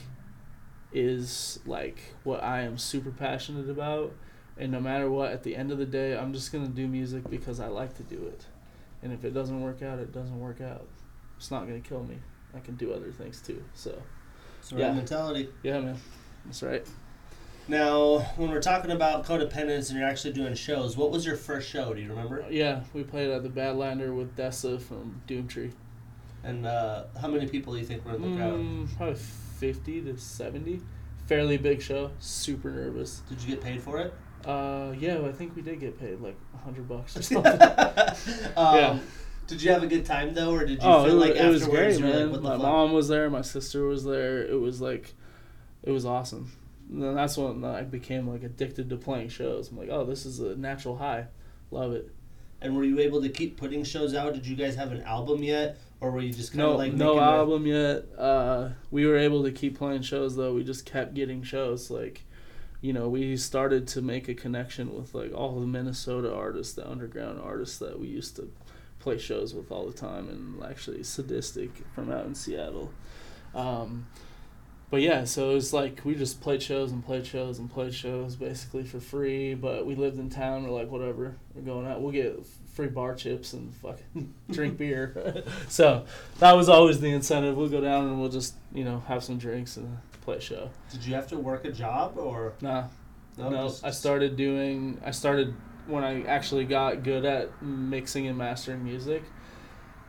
is like what I am super passionate about and no matter what at the end of the day I'm just going to do music because I like to do it. And if it doesn't work out, it doesn't work out. It's not going to kill me. I can do other things too. So, yeah. mentality. yeah, man. That's right. Now, when we're talking about codependence and you're actually doing shows, what was your first show? Do you remember? Yeah, we played at the Badlander with Dessa from Doomtree. And uh, how many people do you think were in the crowd? Mm, probably 50 to 70. Fairly big show. Super nervous. Did you get paid for it? Uh, yeah, I think we did get paid like 100 bucks or something. um, Yeah. Did you have a good time though, or did you oh, feel wa- like it was great, man. like, "What the my fuck"? mom was there, my sister was there. It was like, it was awesome. And then that's when I became like addicted to playing shows. I'm like, oh, this is a natural high. Love it. And were you able to keep putting shows out? Did you guys have an album yet, or were you just kind of No, like no album yet. Uh, we were able to keep playing shows though. We just kept getting shows. Like, you know, we started to make a connection with like all the Minnesota artists, the underground artists that we used to play shows with all the time, and actually Sadistik from out in Seattle. Um, but yeah, so it was like we just played shows and played shows and played shows basically for free. But we lived in town. We're like, whatever, we're going out. We'll get free bar chips and fucking drink beer. so that was always the incentive. We'll go down and we'll just you know have some drinks and play a show. Did you have to work a job or Nah, no, just- I started doing. I started when I actually got good at mixing and mastering music.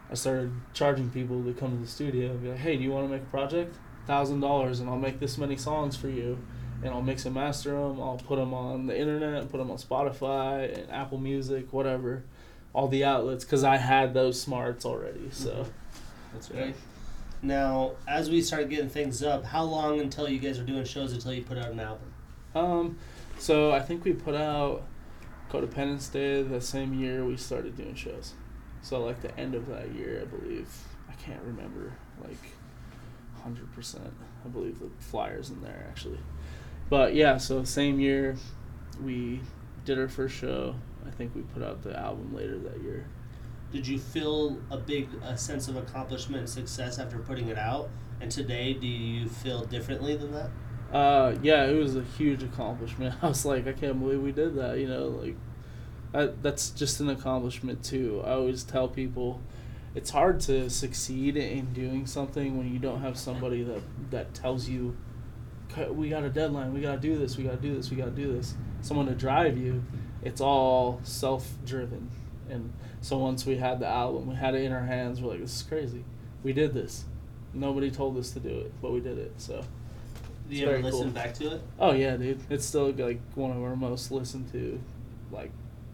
I started charging people to come to the studio and be like, "Hey, do you want to make a project? Thousand dollars, and I'll make this many songs for you, and I'll mix and master them. I'll put them on the internet, put them on Spotify and Apple Music, whatever, all the outlets, because I had those smarts already. So That's Yeah. Now, as we started getting things up, how long until you guys are doing shows until you put out an album? Um, so I think we put out Codependence Day the same year we started doing shows. So like the end of that year, I believe. I can't remember like hundred percent. I believe the flyers in there actually. But yeah, so same year we did our first show. I think we put out the album later that year. Did you feel a big a sense of accomplishment and success after putting it out? And today, do you feel differently than that? Uh, yeah, it was a huge accomplishment. I was like, I can't believe we did that. You know, like that, that's just an accomplishment too. I always tell people, it's hard to succeed in doing something when you don't have somebody that that tells you, we got a deadline, we gotta do this, we gotta do this, we gotta do this. Someone to drive you. It's all self-driven, and so once we had the album, we had it in our hands. We're like, this is crazy. We did this. Nobody told us to do it, but we did it. So. Do you ever listen cool. back to it? Oh yeah, dude. It's still like one of our most listened to, like,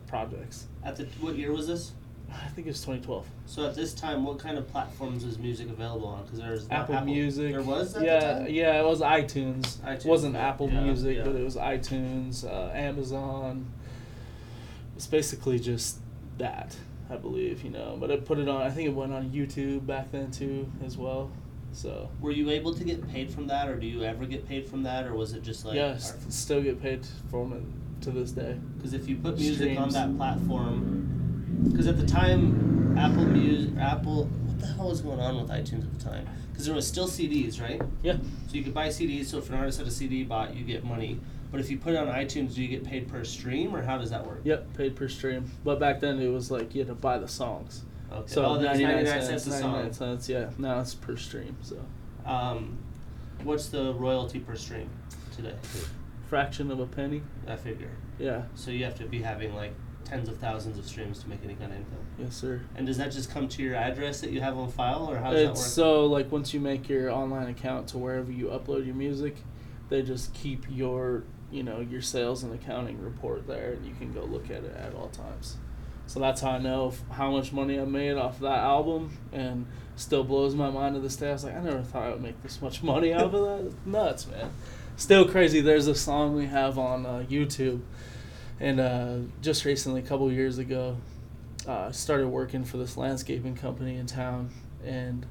projects. At the what year was this? I think it's 2012. So at this time, what kind of platforms was music available on? Because there's not Apple, Music. There was at yeah, the time? yeah. It was iTunes. iTunes, It wasn't yeah, Apple yeah, Music, yeah. but it was iTunes, uh, Amazon. It's basically just that, I believe, you know. But it put it on. I think it went on YouTube back then too, as well. So Were you able to get paid from that, or do you ever get paid from that, or was it just like? yeah, s- still get paid from it to this day. Because if you put music on that platform, because at the time, Apple Music, Apple, what the hell was going on with iTunes at the time? Because there was still CDs, right? Yeah. So you could buy CDs. So if an artist had a CD bought, you get money. But if you put it on iTunes, do you get paid per stream, or how does that work? Yep, paid per stream. But back then it was like you had to buy the songs. Okay. So oh, there's 99 99 cents, cents a song. 99 cents, yeah. Now it's per stream, so Um, what's the royalty per stream today? fraction of a penny. I figure. Yeah, So you have to be having like tens of thousands of streams to make any kind of income. yes sir. And does that just come to your address that you have on file, or how does It's that work? so like once you make your online account to wherever you upload your music, they just keep your you know your sales and accounting report there, and you can go look at it at all times. So that's how I know how much money I made off that album, and still blows my mind to this day. I was like, I never thought I would make this much money off of that. Nuts, man. Still crazy. There's a song we have on uh, YouTube, and uh, just recently, a couple years ago, uh, started working for this landscaping company in town, and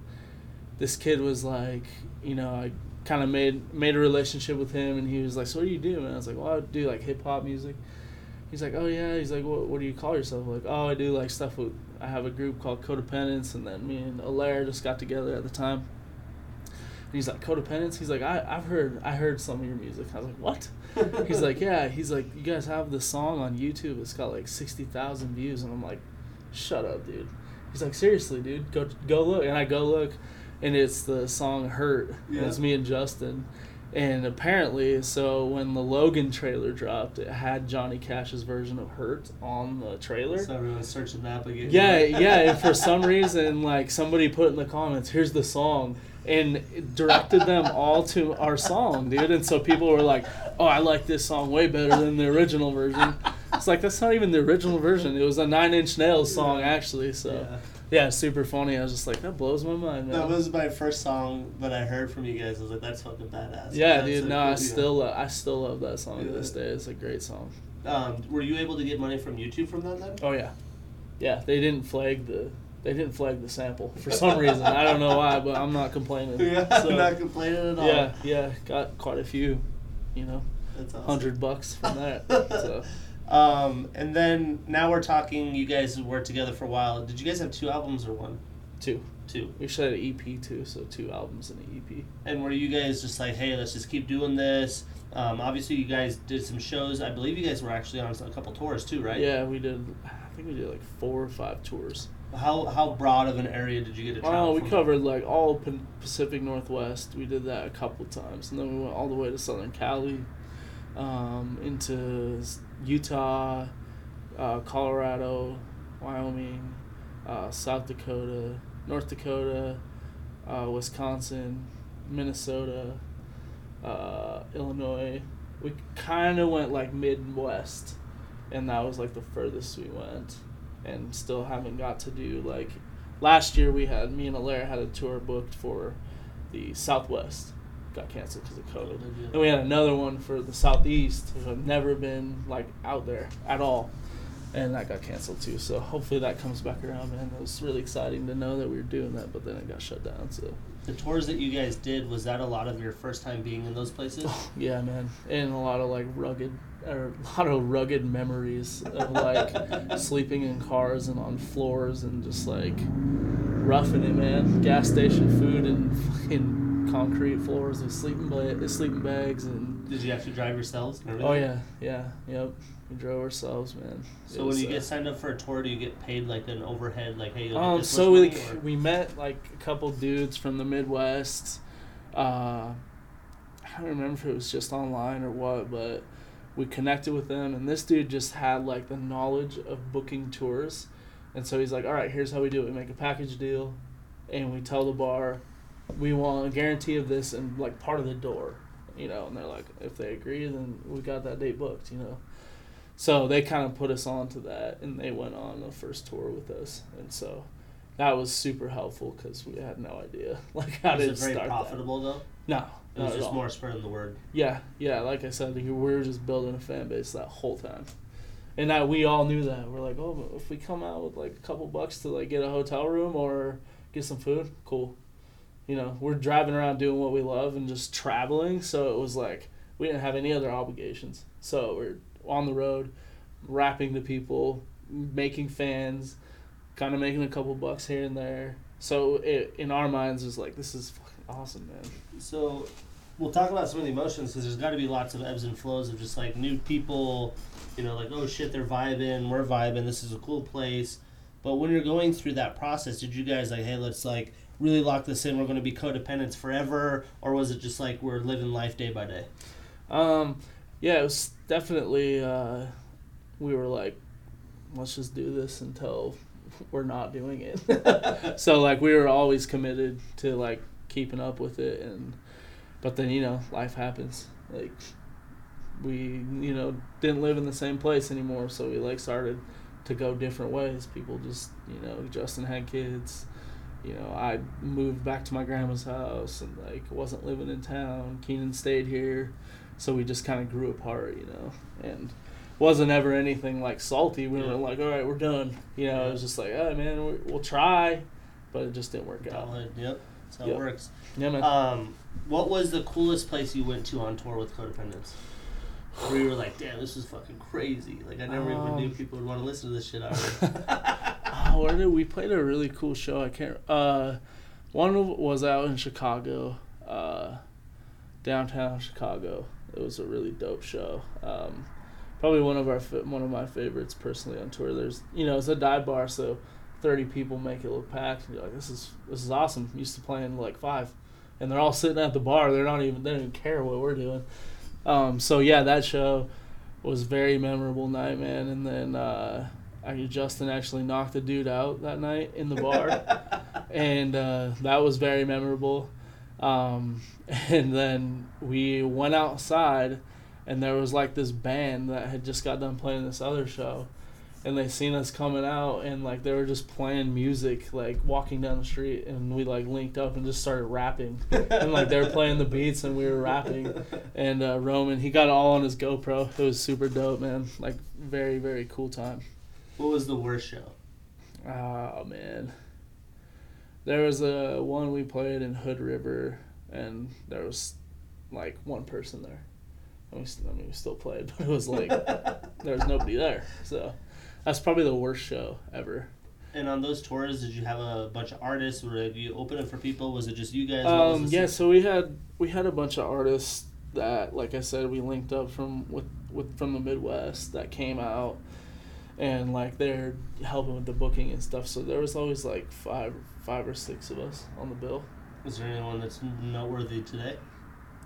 this kid was like, you know, I kind of made made a relationship with him, and he was like, "So what do you do?" And I was like, "Well, I do like hip hop music." He's like, "Oh yeah." He's like, "What what do you call yourself?" I'm like, "Oh, I do like stuff with. I have a group called Codependence, and then me and Alaire just got together at the time." And he's like, "Codependence." He's like, "I I've heard I heard some of your music." I was like, "What?" he's like, "Yeah." He's like, "You guys have this song on YouTube. It's got like sixty thousand views," and I'm like, "Shut up, dude." He's like, "Seriously, dude, go go look." And I go look, and it's the song "Hurt." Yeah. And it's me and Justin. And apparently, so when the Logan trailer dropped, it had Johnny Cash's version of "Hurt" on the trailer. So everyone's searching that again. Yeah, yeah, and for some reason, like somebody put in the comments, "Here's the song," and directed them all to our song, dude. And so people were like, "Oh, I like this song way better than the original version." It's like that's not even the original version. It was a Nine Inch Nails song, actually. So Yeah. Yeah, super funny. I was just like, that blows my mind, man. That was my first song that I heard from you guys. I was like, "That's fucking badass." yeah, dude. No, cool, I yeah. still, lo- I still love that song to this day. It's a great song. Um, were you able to get money from YouTube from that then? Oh yeah, yeah. They didn't flag the, they didn't flag the sample for some reason. I don't know why, but I'm not complaining. yeah, So- not complaining at all. Yeah, yeah, got quite a few, you know, that's awesome. hundred bucks from that. so Um, and then now we're talking. You guys were together for a while. Did you guys have two albums or one? two. Two. We should have an EP too, so two albums and an EP. And were you guys just like, hey, let's just keep doing this? Um, obviously, you guys did some shows. I believe you guys were actually on a couple tours too, right? Yeah, we did. I think we did like four or five tours. How how broad of an area did you get to travel? Oh, we from? covered like all Pacific Northwest. We did that a couple times, and then we went all the way to Southern Cali, um, into Utah, uh, Colorado, Wyoming, uh, South Dakota, North Dakota, uh, Wisconsin, Minnesota, uh, Illinois. We kind of went like Midwest, and that was like the furthest we went, and still haven't got to do like last year we had me and Alaire had a tour booked for the Southwest, got canceled because of COVID. And we had another one for the Southeast, who have never been like out there at all, and that got canceled too. So hopefully that comes back around, man. It was really exciting to know that we were doing that, but then it got shut down. So The tours that you guys did was that a lot of your first time being in those places? yeah, man, and a lot of like rugged. Or a lot of rugged memories of like sleeping in cars and on floors and just like roughing it, man. Gas station food and fucking concrete floors with sleeping sleeping bags and Did you have to drive yourselves? Oh yeah, yeah, yep. We drove ourselves, man. So when you uh, get signed up for a tour, do you get paid like an overhead, like hey? You'll Um, so we or- we met like a couple dudes from the Midwest. Uh, I don't remember if it was just online or what, but we connected with them, and this dude just had like the knowledge of booking tours, and so he's like, "All right, here's how we do it: we make a package deal, and we tell the bar, we want a guarantee of this and like part of the door, you know." And they're like, if they agree, then we got that date booked, you know. So they kind of put us on to that, and they went on the first tour with us, and so that was super helpful because we had no idea like how was to it very start profitable though? No, It was just all. more spreading the word. Yeah, yeah. Like I said, we were just building a fan base that whole time, and that we all knew that. We're like, oh, if we come out with like a couple bucks to like get a hotel room or get some food, cool. You know, we're driving around doing what we love and just traveling. So it was like we didn't have any other obligations. So we're on the road, rapping to people, making fans, kind of making a couple bucks here and there. So it, in our minds, was like this is fucking awesome, man. So we'll talk about some of the emotions because there's got to be lots of ebbs and flows of just like new people, you know, like oh shit, they're vibing, we're vibing, this is a cool place. But when you're going through that process, did you guys like, hey, let's like really lock this in? We're going to be codependents forever, or was it just like we're living life day by day? Um, yeah, it was definitely. Uh, we were like, let's just do this until we're not doing it. so like we were always committed to like keeping up with it, and but then you know life happens. Like we you know didn't live in the same place anymore, so we like started to go different ways. People just you know Justin had kids. You know, I moved back to my grandma's house and like wasn't living in town. Keenan stayed here so we just kind of grew apart, you know, and wasn't ever anything like salty. We Yeah. were like, all right, we're done. You know, it was just like, oh man, we- we'll try, but it just didn't work out. Yep. That's how Yep. it works. Yeah, man. Um, what was the coolest place you went to on tour with Codependence? Where you were like, damn, this is fucking crazy. Like, I never even knew Um, people would want to listen to this shit. Already. where did we played a really cool show? I can't. Uh, one was out in Chicago, uh, downtown Chicago. It was a really dope show. Um, probably one of our one of my favorites personally on tour. There's you know it's a dive bar, so thirty people make it look packed. And you're like, this is this is awesome. used to playing like five, and they're all sitting at the bar. They're not even they don't even care what we're doing. Um, so yeah, that show was very memorable night, man. And then uh, I Justin actually knocked the dude out that night in the bar, and uh, that was very memorable. Um, and then we went outside, and there was like this band that had just got done playing this other show, and they seen us coming out, and like they were just playing music, like walking down the street, and we like linked up and just started rapping, and like they were playing the beats and we were rapping, and uh, Roman he got it all on his GoPro. It was super dope, man. Like very very cool time. What was the worst show? Oh man. There was a one we played in Hood River, and there was like one person there. And we, st- I mean, we still played, but it was like there was nobody there. So that's probably the worst show ever. And on those tours, did you have a bunch of artists? Or did you open it for people? Was it just you guys? Um, yeah, so we had we had a bunch of artists that, like I said, we linked up from with, with from the Midwest that came out, and like they're helping with the booking and stuff. So there was always like five five or six of us on the bill. Is there anyone that's noteworthy today?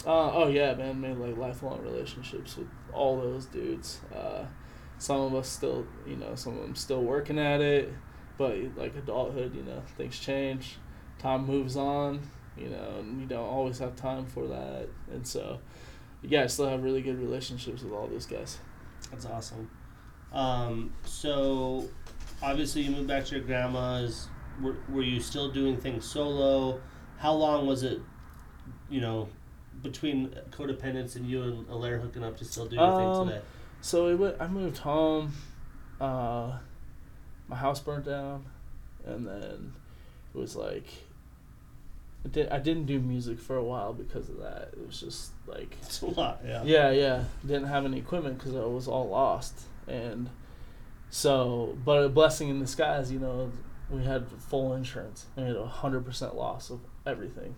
Uh, oh yeah, man, made like lifelong relationships with all those dudes. Uh, some of us still, you know, some of them still working at it, but like adulthood, you know, things change, time moves on, you know, and you don't always have time for that, and so, yeah, I still have really good relationships with all those guys. That's awesome. Um, so, obviously, you moved back to your grandma's. Were, were you still doing things solo? How long was it, you know, between codependence and you and Alaire hooking up to still do your Um, thing today? So it went, I moved home. Uh, my house burnt down, and then it was like I, did, I didn't do music for a while because of that. It was just like It's a lot, yeah. yeah, yeah. Didn't have any equipment because I was all lost, and so but a blessing in disguise, you know. We had full insurance. and We had a hundred percent loss of everything,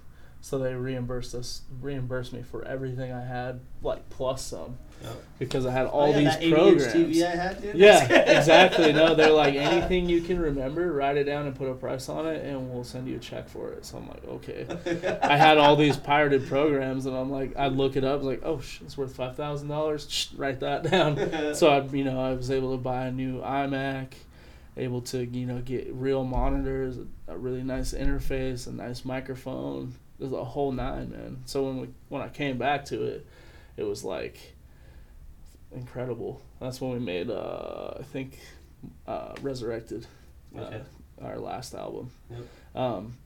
so they reimbursed us, reimbursed me for everything I had, like plus some, Yeah. because I had oh, all Oh, yeah, these that programs. TV I had, dude. Yeah, exactly. No, they're like anything you can remember, write it down and put a price on it, and we'll send you a check for it. So I'm like, okay. I had all these pirated programs, and I'm like, I'd look it up, like, oh, sh- it's worth five thousand dollars. Write that down. So I, you know, I was able to buy a new iMac, able to, you know, get real monitors, a, a really nice interface, a nice microphone. There's a whole nine, man. So when we when I came back to it, it was like incredible. That's when we made, uh, I think, uh, Resurrected, Okay. uh, our last album. Yep. Um,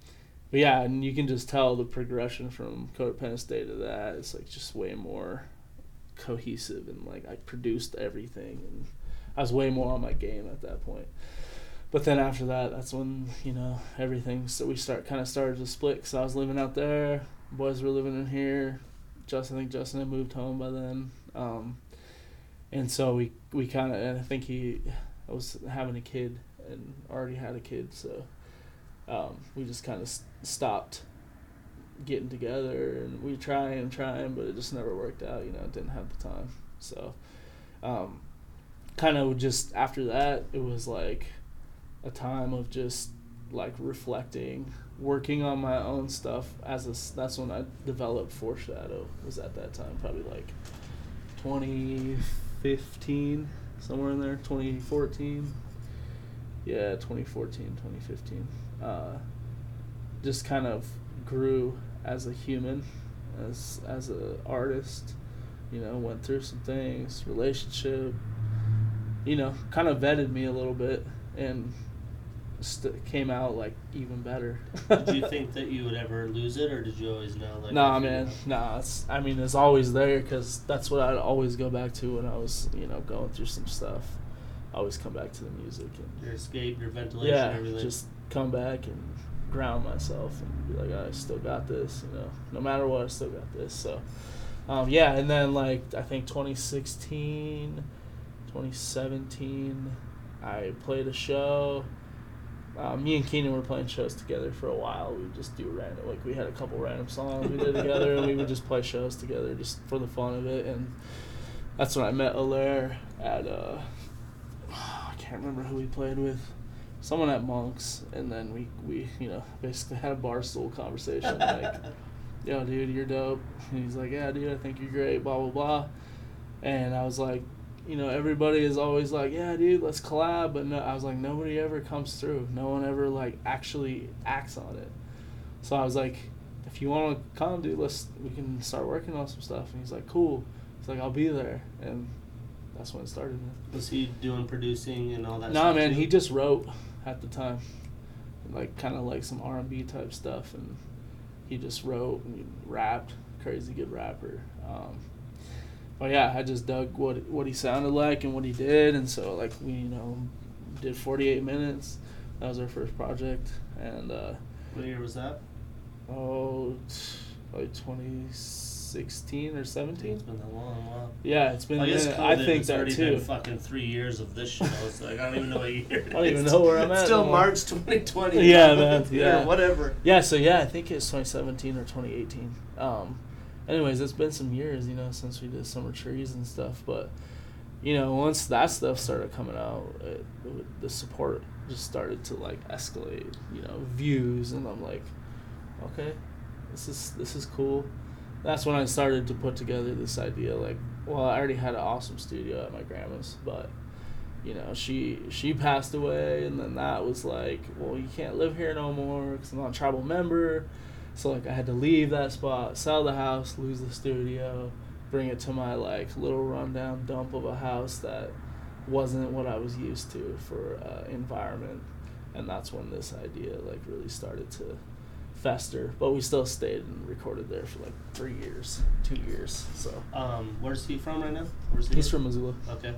but yeah, and you can just tell the progression from Codependence Day to that. It's like just way more cohesive and like I produced everything and I was way more on my game at that point. But then after that, that's when you know everything. So we start kind of started to split because I was living out there, boys were living in here. Justin, I think Justin had moved home by then, um, and so we we kind of. I think he was having a kid and already had a kid, so um, we just kind of s- stopped getting together and we trying and trying, but it just never worked out. You know, didn't have the time. So, um, kind of just after that, it was like a time of just like reflecting, working on my own stuff. As a, that's when I developed Foreshadow. Was at that time probably like 2015, somewhere in there, 2014. Yeah, 2014, 2015. Uh, just kind of grew as a human, as as a artist. You know, went through some things, relationship. You know, kind of vetted me a little bit, and st- came out like even better. did you think that you would ever lose it, or did you always know? Like, Nah, you- man. Nah, it's, I mean, it's always there because that's what I'd always go back to when I was, you know, going through some stuff. I always come back to the music and Your escape, your ventilation, yeah, everything. just come back and ground myself and be like, I still got this, you know, no matter what, I still got this. So, um, yeah, and then like I think 2016, 2017, I played a show. Uh, me and Keenan were playing shows together for a while. We would just do random, like we had a couple random songs we did together, and we would just play shows together just for the fun of it. And that's when I met Alaire at uh, I can't remember who we played with, someone at Monks, and then we we you know basically had a bar stool conversation like, yo dude you're dope, and he's like yeah dude I think you're great blah blah blah, and I was like you know, everybody is always like, yeah, dude, let's collab. But no, I was like, nobody ever comes through. No one ever like actually acts on it. So I was like, if you want to come, dude, let's we can start working on some stuff. And he's like, cool. He's like, I'll be there, and that's when it started. Man. Was he doing producing and all that? Nah, man, too? he just wrote at the time, like kind of like some R and B type stuff, and he just wrote and he rapped. Crazy good rapper. Um, but yeah, I just dug what what he sounded like and what he did, and so like we you know did 48 minutes. That was our first project, and uh, What year was that? oh, like 2016 or It's 17. been that long. Wow. Yeah, it's been. I a guess I think it's already too. been fucking three years of this show. It's like I don't even know what year. I don't even know where I'm at Still anymore. March 2020. Yeah, man, yeah. Whatever. Yeah, so yeah, I think it's 2017 or 2018. Um, anyways, it's been some years, you know, since we did summer trees and stuff. But you know, once that stuff started coming out, it, it, the support just started to like escalate. You know, views, and I'm like, okay, this is this is cool. That's when I started to put together this idea. Like, well, I already had an awesome studio at my grandma's, but you know, she she passed away, and then that was like, well, you can't live here no more because I'm not a tribal member. So like, I had to leave that spot, sell the house, lose the studio, bring it to my like little rundown dump of a house that wasn't what I was used to for uh, environment, and that's when this idea like really started to fester. But we still stayed and recorded there for like three years, two years. So Um, where's he from right now? Where's he he's from Missoula. Okay.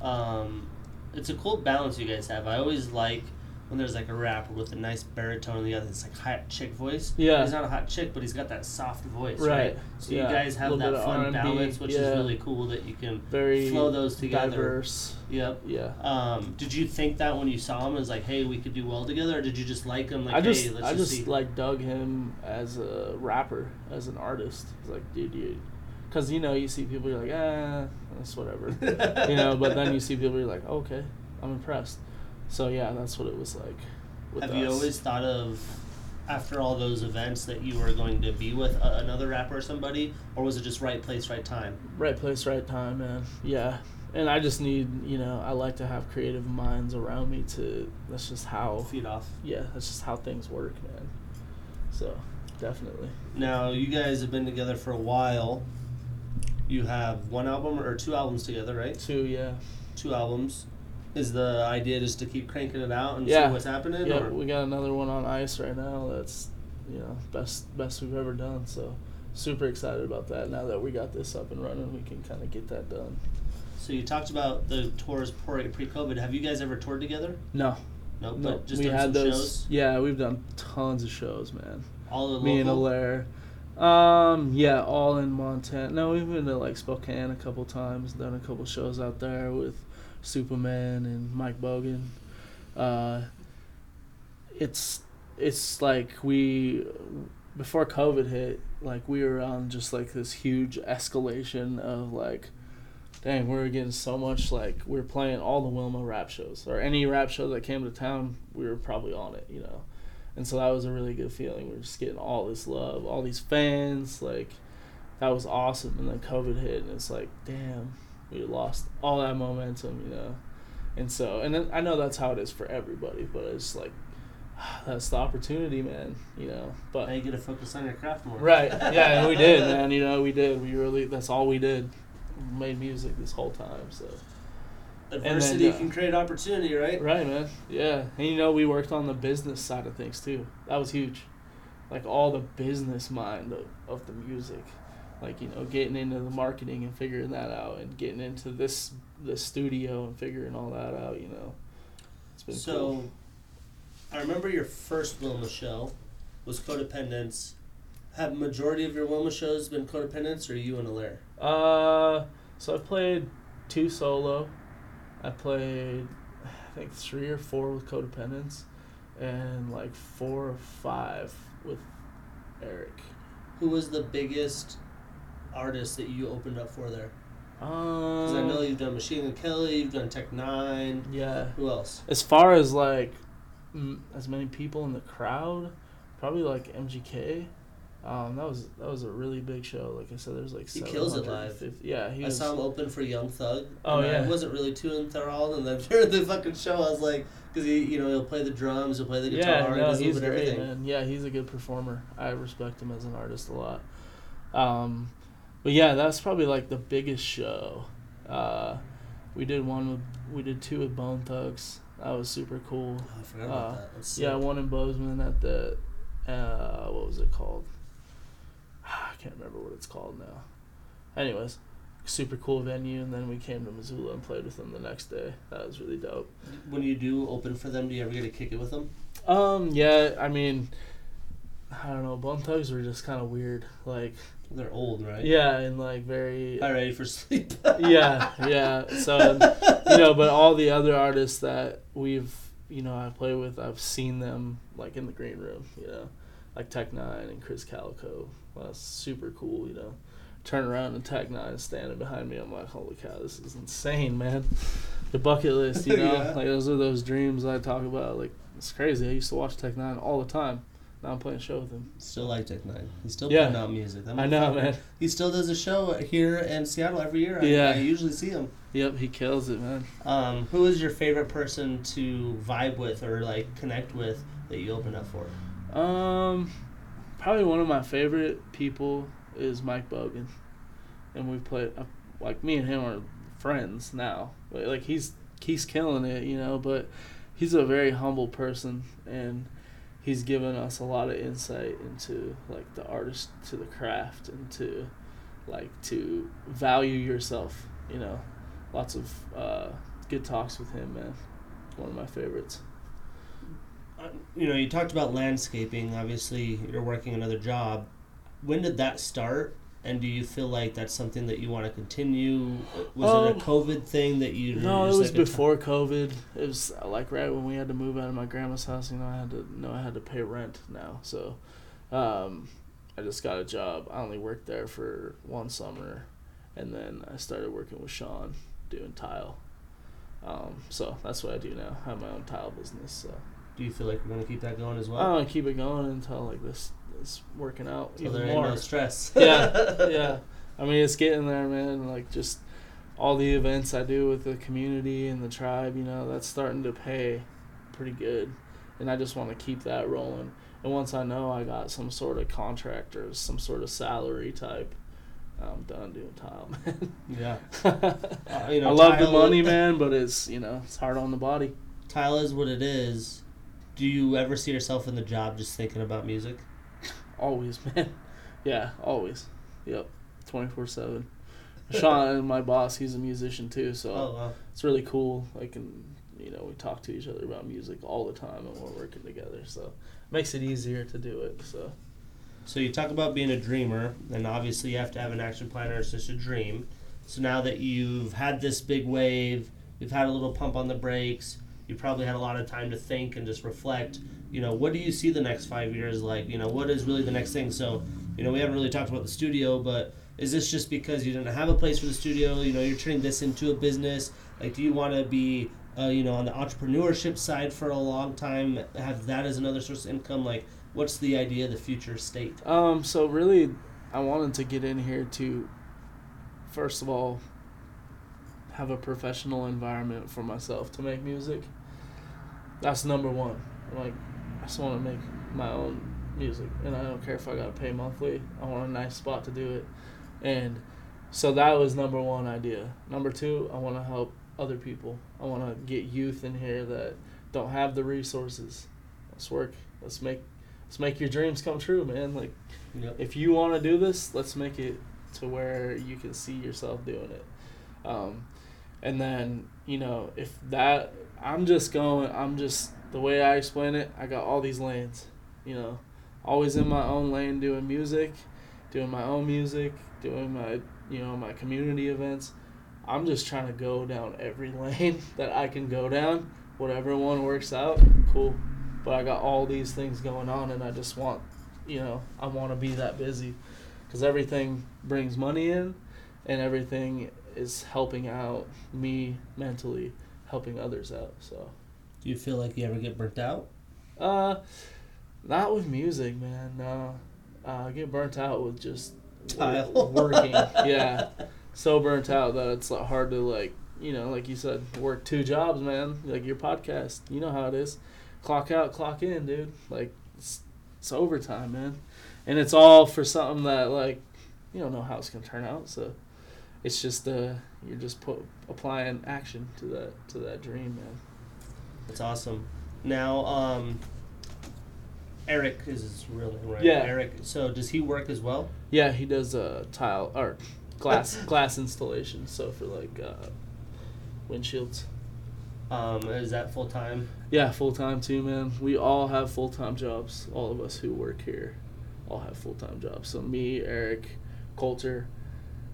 Um, it's a cool balance you guys have. I always like when there's like a rapper with a nice baritone and the other it's like hot chick voice. Yeah. He's not a hot chick, but he's got that soft voice, right? Right. So Yeah. you guys have that fun balance, which is really cool that you can Very flow those together. diverse. Yep. Yeah. Um, did you think that when you saw him, it was like, hey, we could do well together, or did you just like him? Like, I just hey, let's I just, just see. like dug him as a rapper, as an artist. It's like, dude, you, because you know you see people you're like, ah, that's whatever, you know. But then you see people you're like, okay, I'm impressed. So yeah, that's what it was like. Have us. you always thought of, after all those events, that you were going to be with a, another rapper or somebody, or was it just right place, right time? right place, right time, man? Yeah. And I just need, you know, I like to have creative minds around me to. That's just how. Feed off. Yeah, that's just how things work, man. So, definitely. Now you guys have been together for a while. You have one album or two albums together, right? Two, yeah. Two albums. Is the idea just to keep cranking it out and Yeah. see what's happening? Yeah, or? we got another one on ice right now. That's you know best best we've ever done. So super excited about that. Now that we got this up and running, we can kind of get that done. So you talked about the tours pre pre-COVID. Have you guys ever toured together? No, Nope. no, But just we had those. shows. Yeah, we've done tons of shows, man. All the Me and. Alaire. Um, yeah, all in Montana. No, we've been to like Spokane a couple times. Done a couple shows out there with Superman and Mike Bogan. Uh, it's it's like we before COVID hit, like we were on just like this huge escalation of like, dang, we were getting so much like we were playing all the Wilma rap shows or any rap show that came to town, we were probably on it, you know. And so that was a really good feeling. We are just getting all this love, all these fans, like that was awesome. And then COVID hit, and it's like, damn, we lost all that momentum, you know. And so, and then I know that's how it is for everybody, but it's like that's the opportunity, man, you know. But Now you get to focus on your craft more. Right. Yeah, and we did, man. You know, we did. We really. That's all we did. We made music this whole time. So. Adversity uh, can create opportunity, right? Right, man. Yeah, and you know, we worked on the business side of things too. That was huge. Like all the business mind of, of the music, like you know, getting into the marketing and figuring that out, and getting into this the studio and figuring all that out. You know, it's been So, cool. I remember your first Wilma show was Codependence. Have majority of your Wilma shows been Codependence, or you and Alaire? Uh, so I played two solo. I played, I think three or four with Codependence, and like four or five with Eric. Who was the biggest artist that you opened up for there? Because Um, I know you've done Machine Gun Kelly, you've done Tech N9ne. Yeah. Who else? As far as like m- as many people in the crowd, probably like MGK. Um, that was that was a really big show. Like I said, there's like He kills it live. Yeah, he I was. saw him open for Young Thug. Oh, yeah. I wasn't really too enthralled, and then during the fucking show, I was like, because he, you know, he'll play the drums, he'll play the guitar, yeah, no, he's little bit of great, everything. man. Yeah, he's a good performer. I respect him as an artist a lot. Um, but yeah, that's probably like the biggest show. Uh, we did one with we did two with Bone Thugs. That was super cool. Oh, I forgot about Uh, that. That's Yeah, sick. one in Bozeman at the uh, what was it called? I can't remember what it's called now. Anyways, super cool venue, and then we came to Missoula and played with them the next day. That was really dope. When you do open for them, do you ever get to kick it with them? Um, yeah, I mean, I don't know. Bone Thugs were just kind of weird. Like, They're old, right? yeah, and like very. All ready for sleep. yeah, yeah. So, you know, but all the other artists that we've, you know, I play with, I've seen them like in the green room, you know, like Tech N9ne and Krizz Kaliko. Well, that's super cool, you know. Turn around and Tech N9ne is standing behind me. I'm like, holy cow, this is insane, man. The bucket list, you know, Yeah. like those are those dreams I talk about. Like it's crazy. I used to watch Tech N9ne all the time. Now I'm playing a show with him. Still like Tech N9ne. He's still Yeah. putting out music. That I know, motherfucker- man. He still does a show here in Seattle every year. I, Yeah. I usually see him. Yep, he kills it, man. Um, who is your favorite person to vibe with or like connect with that you open up for? Um, probably one of my favorite people is Mike Bogan, and we play uh, like me and him are friends now. Like like, he's he's killing it, you know. But he's a very humble person, and he's given us a lot of insight into like the artist to the craft and to like to value yourself. You know, lots of uh, good talks with him, man. One of my favorites. Uh, you know, you talked about landscaping. Obviously, you're working another job. When did that start? And do you feel like that's something that you want to continue? Was it Um, a COVID thing that you? No, it was like before COVID. It was uh, like right when we had to move out of my grandma's house. You know, I had to know I had to pay rent now. So, um, I just got a job. I only worked there for one summer, and then I started working with Sean doing tile. Um, so that's what I do now. I have my own tile business. So Do you feel like you're going to keep that going as well? I want to keep it going until like this is working out so even more. no stress. yeah, yeah. I mean, it's getting there, man. Like just all the events I do with the community and the tribe, you know, that's starting to pay pretty good, and I just want to keep that rolling. And once I know I got some sort of contract or some sort of salary type, I'm done doing tile, man. Yeah. Uh, you know, I love the money, man, but it's you know it's hard on the body. Tile is what it is. Do you ever see yourself in the job just thinking about music? Always, man. Yeah, always. Yep, twenty four seven. Sean, my boss, he's a musician too, so Oh, wow. it's really cool. I can, you know, we talk to each other about music all the time, and we're working together, so it makes it easier to do it. So So you talk about being a dreamer, and obviously you have to have an action plan or it's just a dream. So now that you've had this big wave, you've had a little pump on the brakes, you probably had a lot of time to think and just reflect. You know, what do you see the next five years like? You know, what is really the next thing? So, you know, we haven't really talked about the studio, but is this just because you didn't have a place for the studio? You know, you're turning this into a business. Like, do you want to be, uh, you know, on the entrepreneurship side for a long time? Have that as another source of income? Like, what's the idea, the future state? Um, so really, I wanted to get in here to, first of all, have a professional environment for myself to make music. That's number one. Like, I just want to make my own music, and I don't care if I gotta pay monthly. I want a nice spot to do it, and so that was number one idea. Number two, I want to help other people. I want to get youth in here that don't have the resources. Let's work. Let's make let's make your dreams come true, man. Like Yep. if you want to do this, let's make it to where you can see yourself doing it. Um, and then you know if that I'm just going, I'm just the way I explain it, I got all these lanes. You know, always in my own lane doing music, doing my own music, doing my you know my community events. I'm just trying to go down every lane that I can go down. Whatever one works out, cool. But I got all these things going on, and I just want, you know, I want to be that busy, because everything brings money in, and everything is helping out me mentally, helping others out. So. Do you feel like you ever get burnt out? Uh, not with music, man. No, uh, I get burnt out with just Tile. working. yeah, so burnt out that it's hard to like you know like you said work two jobs, man. Like your podcast, you know how it is. Clock out, clock in, dude. Like it's, it's overtime, man, and it's all for something that like you don't know how it's gonna turn out. So it's just uh you're just put applying action to that to that dream, man. That's awesome. Now, um, Eric is his real name, right? Yeah. Eric. So does he work as well? Yeah, he does uh, tile or glass glass installation. So for like uh, windshields. Um, is that full time? Yeah, full time too, man. We all have full time jobs. All of us who work here, all have full time jobs. So me, Eric, Coulter,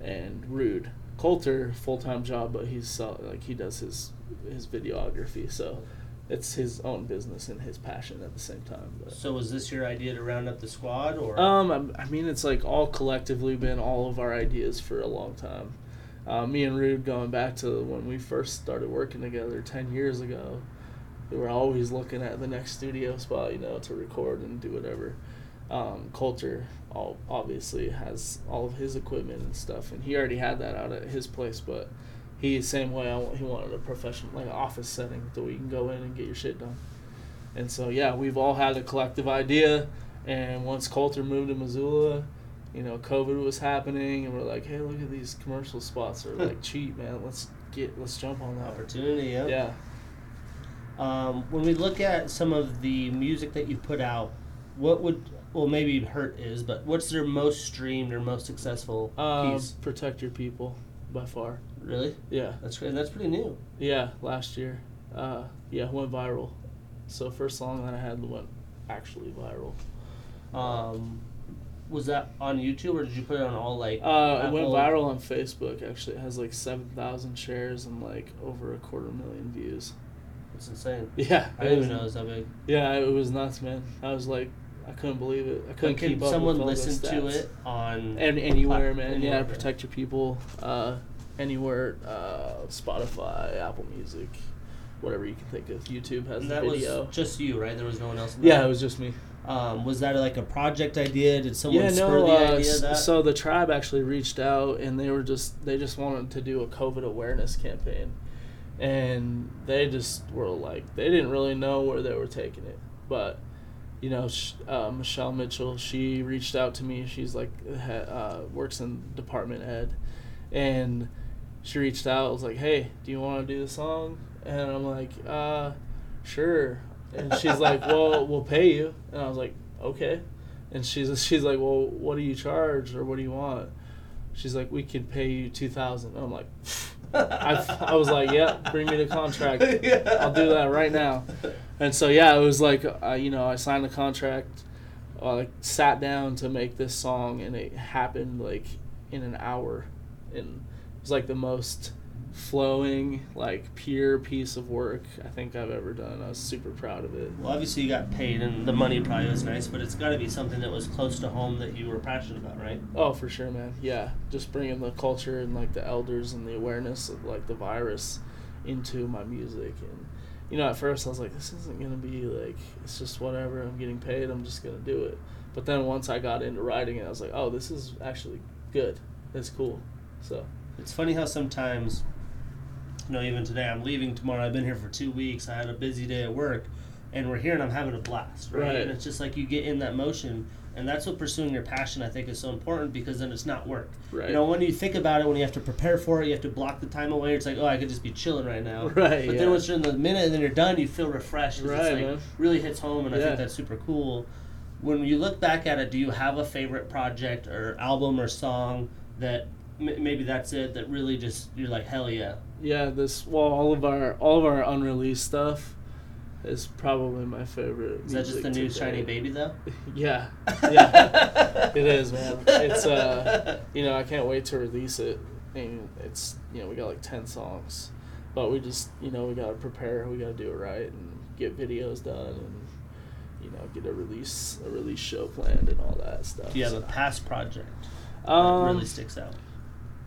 and Rude. Coulter full time job, but he's uh, like he does his his videography. So it's his own business and his passion at the same time. But. So was this your idea to round up the squad, or Um, I'm- I mean, it's like all collectively been all of our ideas for a long time. Uh, me and Rude going back to when we first started working together ten years ago, we were always looking at the next studio spot, you know, to record and do whatever. Um, Coulter, all obviously has all of his equipment and stuff, and he already had that out at his place, but he same way I he wanted a professional like an office setting so we can go in and get your shit done. And so yeah, we've all had a collective idea. And once Coulter moved to Missoula, you know, COVID was happening, and we're like, hey, look at these commercial spots are like cheap, man. Let's get let's jump on that. opportunity? Yeah. Yeah. Um, when we look at some of the music that you put out, what would well maybe hurt is, but what's their most streamed or most successful Um, piece? protect your people, by far. Really? Yeah. That's great. That's pretty new. Yeah. Last year, uh, yeah, went viral. So first song that I had went actually viral. Um, was that on YouTube or did you put it on all like? Uh, it went viral on Facebook. Actually, it has like seven thousand shares and like over a quarter million views. It's insane. Yeah, I didn't even know it was that big. Yeah, it was nuts, man. I was like, I couldn't believe it. I couldn't Can keep up. someone with all listen to it on? And anywhere, Plat- man. anywhere, yeah. protect your people. Uh, anywhere, uh, Spotify, Apple Music, whatever you can think of. YouTube has and the that video. was just you, right? There was no one else. In yeah, that? it was just me. Um, was that like a project idea? Did someone yeah, spur no. the Uh, idea of that? so the tribe actually reached out, and they were just they just wanted to do a COVID awareness campaign, and they just were like they didn't really know where they were taking it, but you know, uh, Michelle Mitchell, she reached out to me. She's like uh, works in department ed, and she reached out. was like, "Hey, do you want to do the song?" And I'm like, "Uh, sure." And she's like, "Well, we'll pay you." And I was like, "Okay." And she's she's like, "Well, what do you charge or what do you want?" She's like, "We could pay you two thousand. I'm like, I, I was like, "Yeah, bring me the contract. I'll do that right now." And so yeah, it was like uh, you know I signed the contract, uh, like sat down to make this song, and it happened like in an hour, and was like the most flowing, like pure piece of work I think I've ever done. I was super proud of it. Well, obviously you got paid, and the money probably was nice, but it's got to be something that was close to home that you were passionate about, right? Oh, for sure, man. Yeah, just bringing the culture and like the elders and the awareness of like the virus into my music. And you know, at first I was like, this isn't gonna be like it's just whatever. I'm getting paid. I'm just gonna do it. But then once I got into writing it, I was like, oh, this is actually good. It's cool. So It's funny how sometimes, you know, even today, I'm leaving tomorrow. I've been here for two weeks. I had a busy day at work, and we're here and I'm having a blast, right? Right. And it's just like you get in that motion, and that's what pursuing your passion I think is so important because then it's not work. right. You know, when you think about it, when you have to prepare for it, you have to block the time away. It's like, oh, I could just be chilling right now. Right, But yeah. then once you're in the minute and then you're done, you feel refreshed. Right, It's like really hits home, and I think that's super cool. When you look back at it, do you have a favorite project or album or song that m- maybe that's it that really just you're like hell yeah? yeah, this well, all of our all of our unreleased stuff is probably my favorite. Is that just the new today. shiny baby though? Yeah, yeah, it is, man. It's uh, you know, I can't wait to release it. And it's you know, we got like ten songs, but we just you know we gotta prepare. We gotta do it right and get videos done and you know get a release a release show planned and all that stuff. Do you have so. a past project that Um, really sticks out?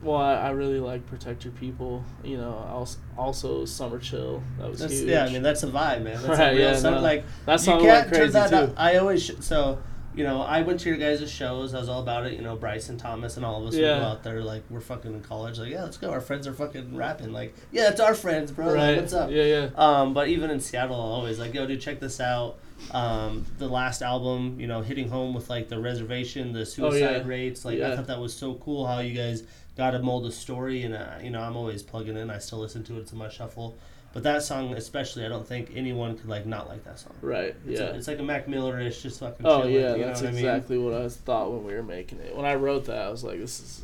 Well, I, I really like Protect Your People. You know, also, also Summer Chill. That was That's, huge. yeah, I mean that's a vibe, man. That's Right, a real yeah, song. no. Like that you can't turn that too. I always sh- so you know I went to your guys' shows. I was all about it. You know Bryce and Thomas and all of us Yeah. go out there like we're fucking in college. Like yeah, let's go. Our friends are fucking rapping. Like yeah, it's our friends, bro. Like, right. what's up? Yeah, yeah. Um, but even in Seattle, always like, yo, dude, check this out. Um, the last album, you know, hitting home with like the reservation, the suicide Oh, yeah. rates. Like, I thought that was so cool how you guys got to mold a story. And, uh, you know, I'm always plugging in. I still listen to it. It's in my shuffle. But that song, especially, I don't think anyone could like not like that song. Right. It's, Yeah. a, it's like a Mac Miller ish, just fucking Oh yeah, it, that's know what exactly what I thought when we were making it. When I wrote that, I was like, "This is,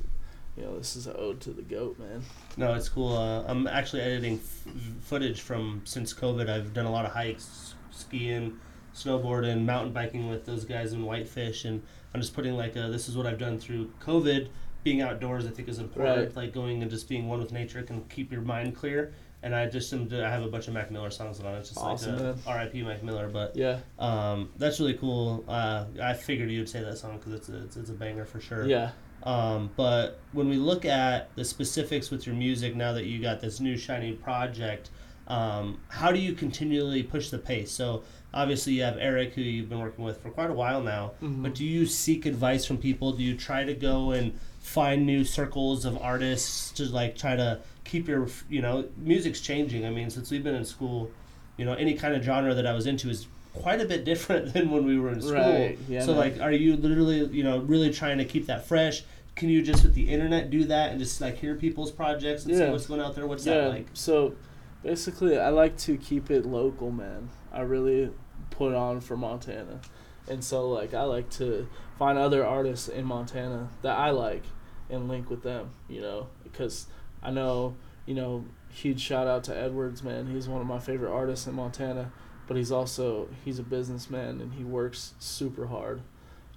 you know, this is an ode to the goat, man." No, it's cool. Uh, I'm actually editing f- footage from since COVID. I've done a lot of hikes, skiing, snowboarding, mountain biking with those guys in Whitefish, and I'm just putting like a, this is what I've done through COVID. Being outdoors, I think, is important. Right. Like going and just being one with nature can keep your mind clear. And I just am, I have a bunch of Mac Miller songs on it. It's just Awesome, like a R.I.P. Mac Miller, but Yeah. um, that's really cool. Uh, I figured you'd say that song because it's a, it's, it's a banger for sure. Yeah. Um, but when we look at the specifics with your music, now that you got this new shiny project, um, how do you continually push the pace? So obviously you have Eric, who you've been working with for quite a while now. Mhm. But do you seek advice from people? Do you try to go and find new circles of artists to like try to keep your you know music's changing? I mean, since we've been in school, you know any kind of genre that I was into is quite a bit different than when we were in school. Right. Yeah. So like, are you literally, you know, really trying to keep that fresh? Can you just with the internet do that and just like hear people's projects and see what's going out there? What's yeah. that like? So, basically, I like to keep it local, man. I really put on for Montana, and so like I like to find other artists in Montana that I like and link with them. You know, because I know you know huge shout out to Edwards, man. He's one of my favorite artists in Montana, but he's also he's a businessman and he works super hard,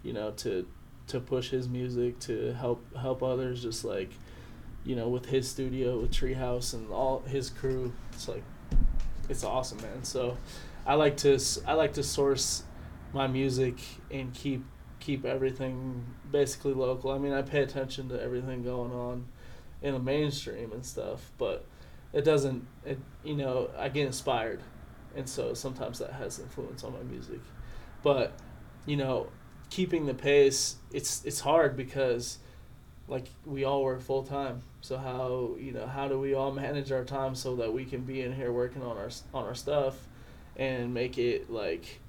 you know, to to push his music to help help others just like you know with his studio with Treehouse and all his crew. It's like it's awesome, man. So I like to i like to source my music and keep keep everything basically local. I mean, I pay attention to everything going on in the mainstream and stuff, but it doesn't it you know, I get inspired. And so sometimes that has influence on my music. But, you know, keeping the pace, it's it's hard because like we all work full time. So how, you know, how do we all manage our time so that we can be in here working on our on our stuff and make it like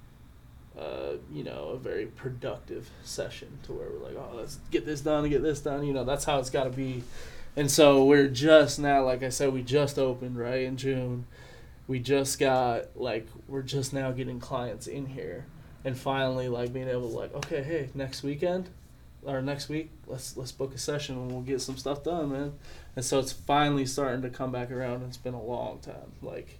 uh, you know, a very productive session to where we're like, oh, let's get this done and get this done. You know, that's how it's got to be. And so we're just now, like I said, we just opened right in June. We just got like we're just now getting clients in here, and finally like being able to like, okay, hey, next weekend or next week, let's let's book a session and we'll get some stuff done, man. And so it's finally starting to come back around. It's been a long time, like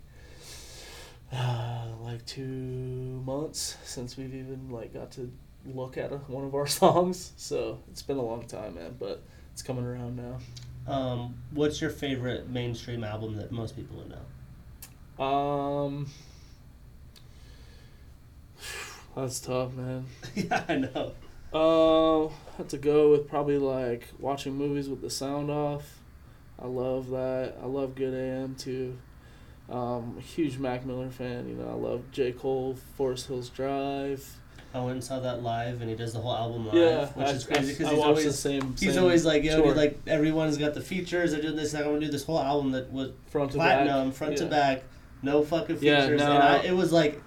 uh, like two months since we've even like got to look at a, one of our songs. So it's been a long time, man. But it's coming around now. Um, what's your favorite mainstream album that most people would know? Um, that's tough, man. yeah, I know. Uh, have to go with probably like watching movies with the sound off. I love that. I love Good AM too. Um, a huge Mac Miller fan. You know, I love J Cole, Forest Hills Drive. I went and saw that live, and he does the whole album live, yeah, which I, is crazy because he's always the same. he's same always like, yo, tour, dude, like everyone's got the features. They're doing this. I'm gonna do this whole album that was front to platinum, back. front to back, no fucking features. Yeah, no. and I, it was like,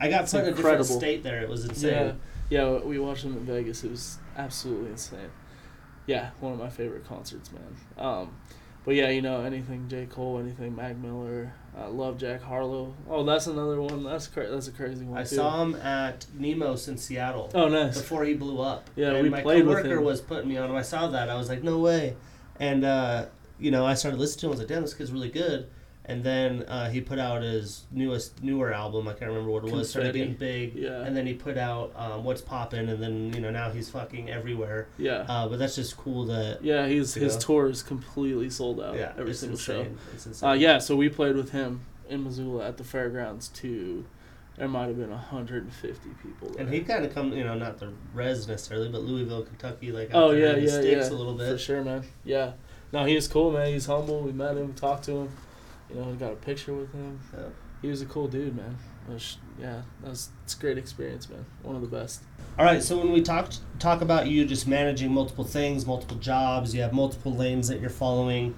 I got put in a different state there. It was insane. Yeah, yeah. We watched him in Vegas. It was absolutely insane. Yeah, one of my favorite concerts, man. Um, but yeah, you know anything J Cole, anything Mac Miller. I love Jack Harlow. Oh, that's another one. That's cra- That's a crazy one I too. saw him at Neumos in Seattle Oh, nice. before he blew up. Yeah, and we my played with coworker him. was putting me on him. I saw that. I was like, no way. And uh, you know, I started listening to him. I was like, damn, this kid's really good. And then uh, he put out his newest newer album. I can't remember what it was. Started getting big, Yeah. and then he put out um, What's Poppin', and then you know now he's fucking everywhere. Yeah. Uh, but that's just cool that yeah, he's his go. tour is completely sold out. yeah, every single show. insane. Insane. Uh, yeah, so we played with him in Missoula at the fairgrounds too. there might have been 150 people there. And he kind of come, you know, not the res necessarily, but Louisville, Kentucky, like out oh there yeah, yeah, sticks yeah, a little for sure, man. Yeah, no, he was cool, man. He's humble. We met him, talked to him. You know, we got a picture with him. Yeah. He was a cool dude, man. Was- yeah, that was it's a great experience, man. One of the best. All right, so when we talk talk about you just managing multiple things, multiple jobs, you have multiple lanes that you're following.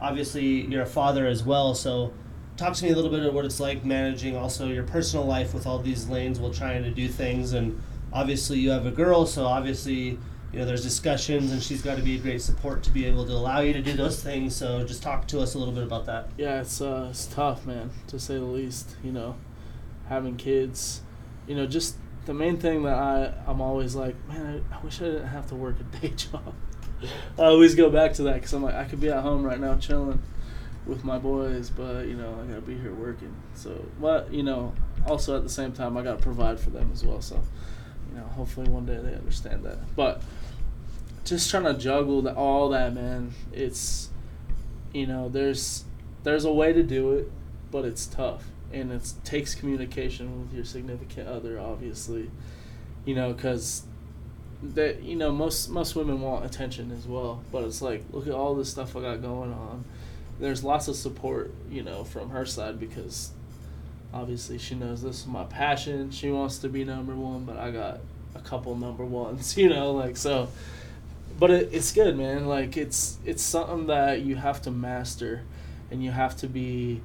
Obviously, you're a father as well, so talk to me a little bit of what it's like managing also your personal life with all these lanes while trying to do things. And obviously, you have a girl, so obviously, you know, there's discussions, and she's got to be a great support to be able to allow you to do those things. So just talk to us a little bit about that. Yeah, it's uh, it's tough, man, to say the least. You know, having kids, you know, just the main thing that I I'm always like, man, I, I wish I didn't have to work a day job. I always go back to that because I'm like, I could be at home right now chilling with my boys, but you know, I gotta be here working. So, but you know, also at the same time, I gotta provide for them as well. So, you know, hopefully one day they understand that. But just trying to juggle the, all that, man. It's you know, there's there's a way to do it, but it's tough, and it takes communication with your significant other, obviously. You know, because that you know most most women want attention as well, but it's like look at all this stuff I got going on. There's lots of support, you know, from her side because obviously she knows this is my passion. She wants to be number one, but I got a couple number ones, you know, like so. But it, it's good, man. Like it's it's something that you have to master, and you have to be,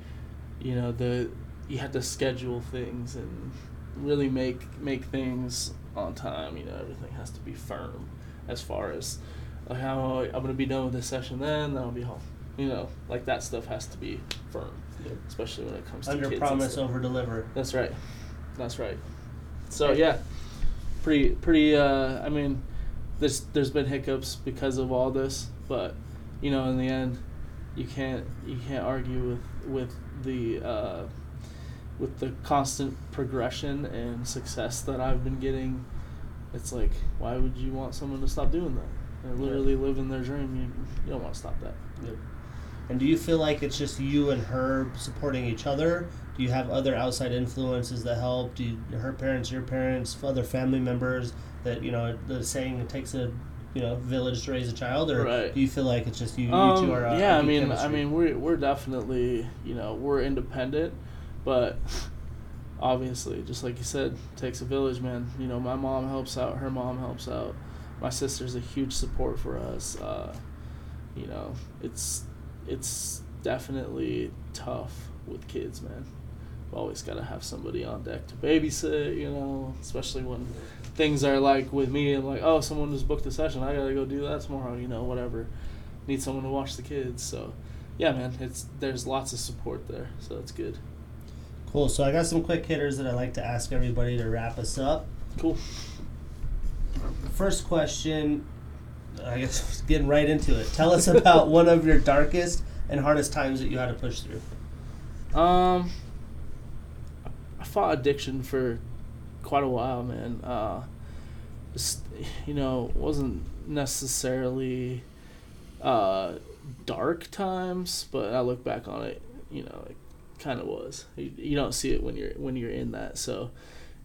you know, the you have to schedule things and really make make things on time. You know, everything has to be firm as far as like how I'm gonna be done with this session, then then I'll be home. You know, like that stuff has to be firm, Yep. especially when it comes to Under promise, over deliver. That's right. That's right. So yeah, pretty pretty. Uh, I mean, there's there's been hiccups because of all this, but you know, in the end, you can't you can't argue with with the uh, with the constant progression and success that I've been getting. It's like, why would you want someone to stop doing that? They're literally living their dream. You, you don't want to stop that. Yep. And do you feel like it's just you and her supporting each other? Do you have other outside influences that help? Do you, her parents, your parents, other family members that you know the saying it takes a you know village to raise a child, or Right. do you feel like it's just you? you Um, two are uh, yeah, I mean, chemistry? I mean, we're we're definitely you know we're independent, but obviously, just like you said, takes a village, man. You know, my mom helps out, her mom helps out, my sister's a huge support for us. Uh, you know, it's it's definitely tough with kids, man. You've always got to have somebody on deck to babysit, you know, especially when things are like with me and like, oh, someone just booked a session, I gotta go do that tomorrow, you know, whatever. Need someone to watch the kids, so yeah, man, it's there's lots of support there, so that's good. cool. So I got some quick hitters that I like to ask everybody to wrap us up. Cool. First question, I guess getting right into it. Tell us about one of your darkest and hardest times that you had to push through. Um, I fought addiction for quite a while, man. Uh, just, you know, wasn't necessarily uh, dark times, but I look back on it, you know, it kind of was. You, you don't see it when you're when you're in that, so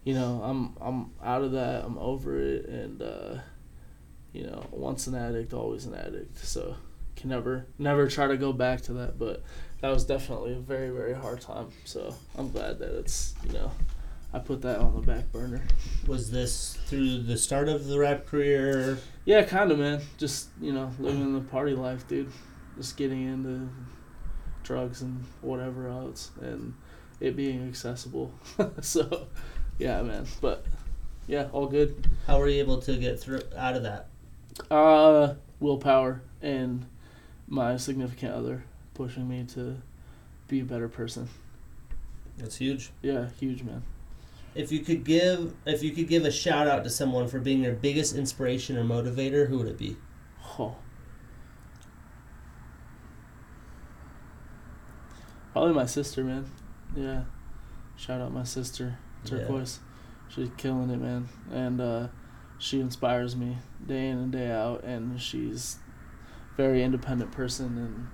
you know, I'm I'm out of that. I'm over it, and uh, you know, once an addict, always an addict. So can never never try to go back to that, but that was definitely a very very hard time. So I'm glad that it's you know I put that on the back burner. Was this through the start of the rap career? Yeah, kind of man. Just you know living the party life, dude. Just getting into drugs and whatever else, and it being accessible. so yeah, man. But yeah, all good. How were you able to get through out of that? Uh, willpower and my significant other pushing me to be a better person. That's huge. Yeah, huge man. If you could give if you could give a shout out to someone for being your biggest inspiration or motivator, who would it be? Oh. Probably my sister, man. Yeah. Shout out my sister, Yeah. Turquoise. She's killing it, man. And uh, she inspires me day in and day out. And she's a very independent person. And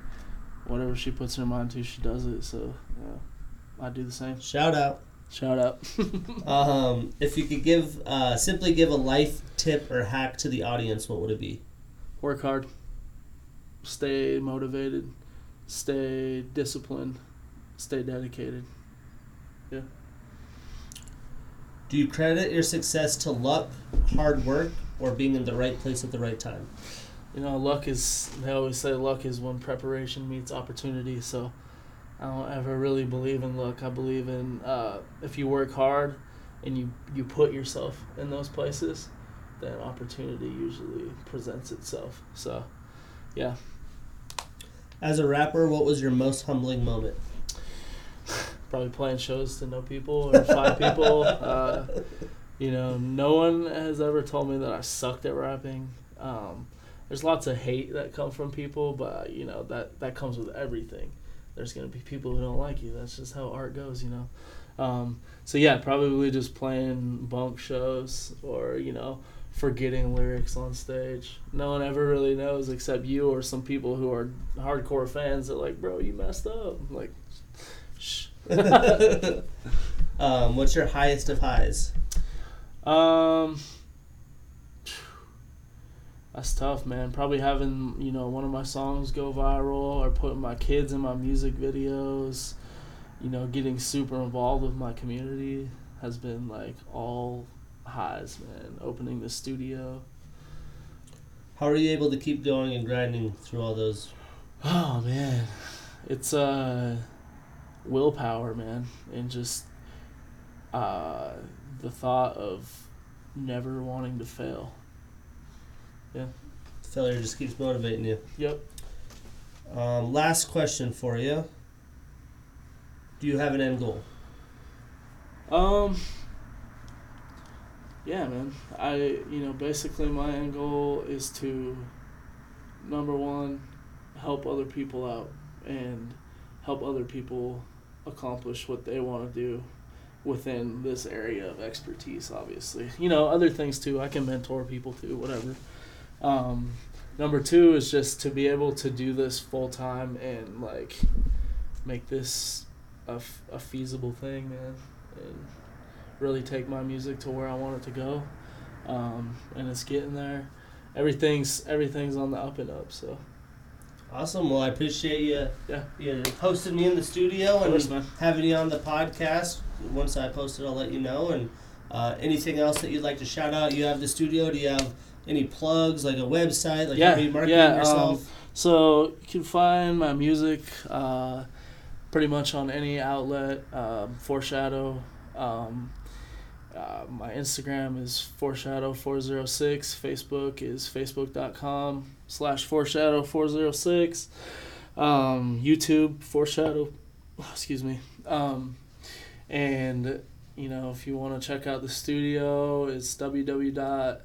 whatever she puts her mind to, she does it. So, yeah, I do the same. Shout out. Shout out. Um, if you could give uh, simply give a life tip or hack to the audience, what would it be? Work hard. Stay motivated. Stay disciplined. Stay dedicated. Yeah. Do you credit your success to luck, hard work, or being in the right place at the right time? You know, luck is, they always say luck is when preparation meets opportunity. So I don't ever really believe in luck. I believe in uh, if you work hard and you, you put yourself in those places, then opportunity usually presents itself. So, yeah. As a rapper, what was your most humbling moment? Probably playing shows to no people or five people. Uh, you know, no one has ever told me that I sucked at rapping. Um, there's lots of hate that come from people, but you know that that comes with everything. There's gonna be people who don't like you. That's just how art goes, you know. Um, so yeah, probably just playing bunk shows or you know forgetting lyrics on stage. No one ever really knows except you or some people who are hardcore fans that like, bro, you messed up. I'm like, shh. um, what's your highest of highs? Um, that's tough, man. Probably having you know one of my songs go viral, or putting my kids in my music videos. You know, getting super involved with my community has been like all highs, man. Opening the studio. How are you able to keep going and grinding through all those? Oh man, it's uh willpower, man, and just uh the thought of never wanting to fail. Failure just keeps motivating you. Yep. Um, last question for you. Do you have an end goal? Um. Yeah, man. I you know basically my end goal is to number one help other people out and help other people accomplish what they want to do within this area of expertise obviously you know other things too i can mentor people too whatever um, number two is just to be able to do this full time and like make this a, f- a feasible thing man and really take my music to where i want it to go um, and it's getting there everything's everything's on the up and up so Awesome. Well, I appreciate you. Yeah. You hosting me in the studio Of course, and having you on the podcast. Once I post it, I'll let you know. And uh, anything else that you'd like to shout out? You have the studio. Do you have any plugs, like a website? Like Yeah, are marketing yeah, yourself? So you can find my music uh, pretty much on any outlet. Um, Foreshadow. Um, uh, my Instagram is foreshadow406. Facebook is facebook.com slash foreshadow406. Um, YouTube, foreshadow, excuse me. Um, and, you know, if you want to check out the studio, it's www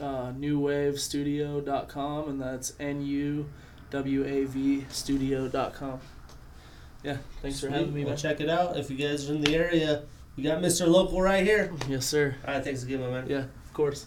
uh, nuwavstudio.com and that's n-u-w-a-v studio.com yeah thanks for having me Well, check it out if you guys are in the area. You got Mr. Local right here. yes sir All right, thanks again, my man. yeah of course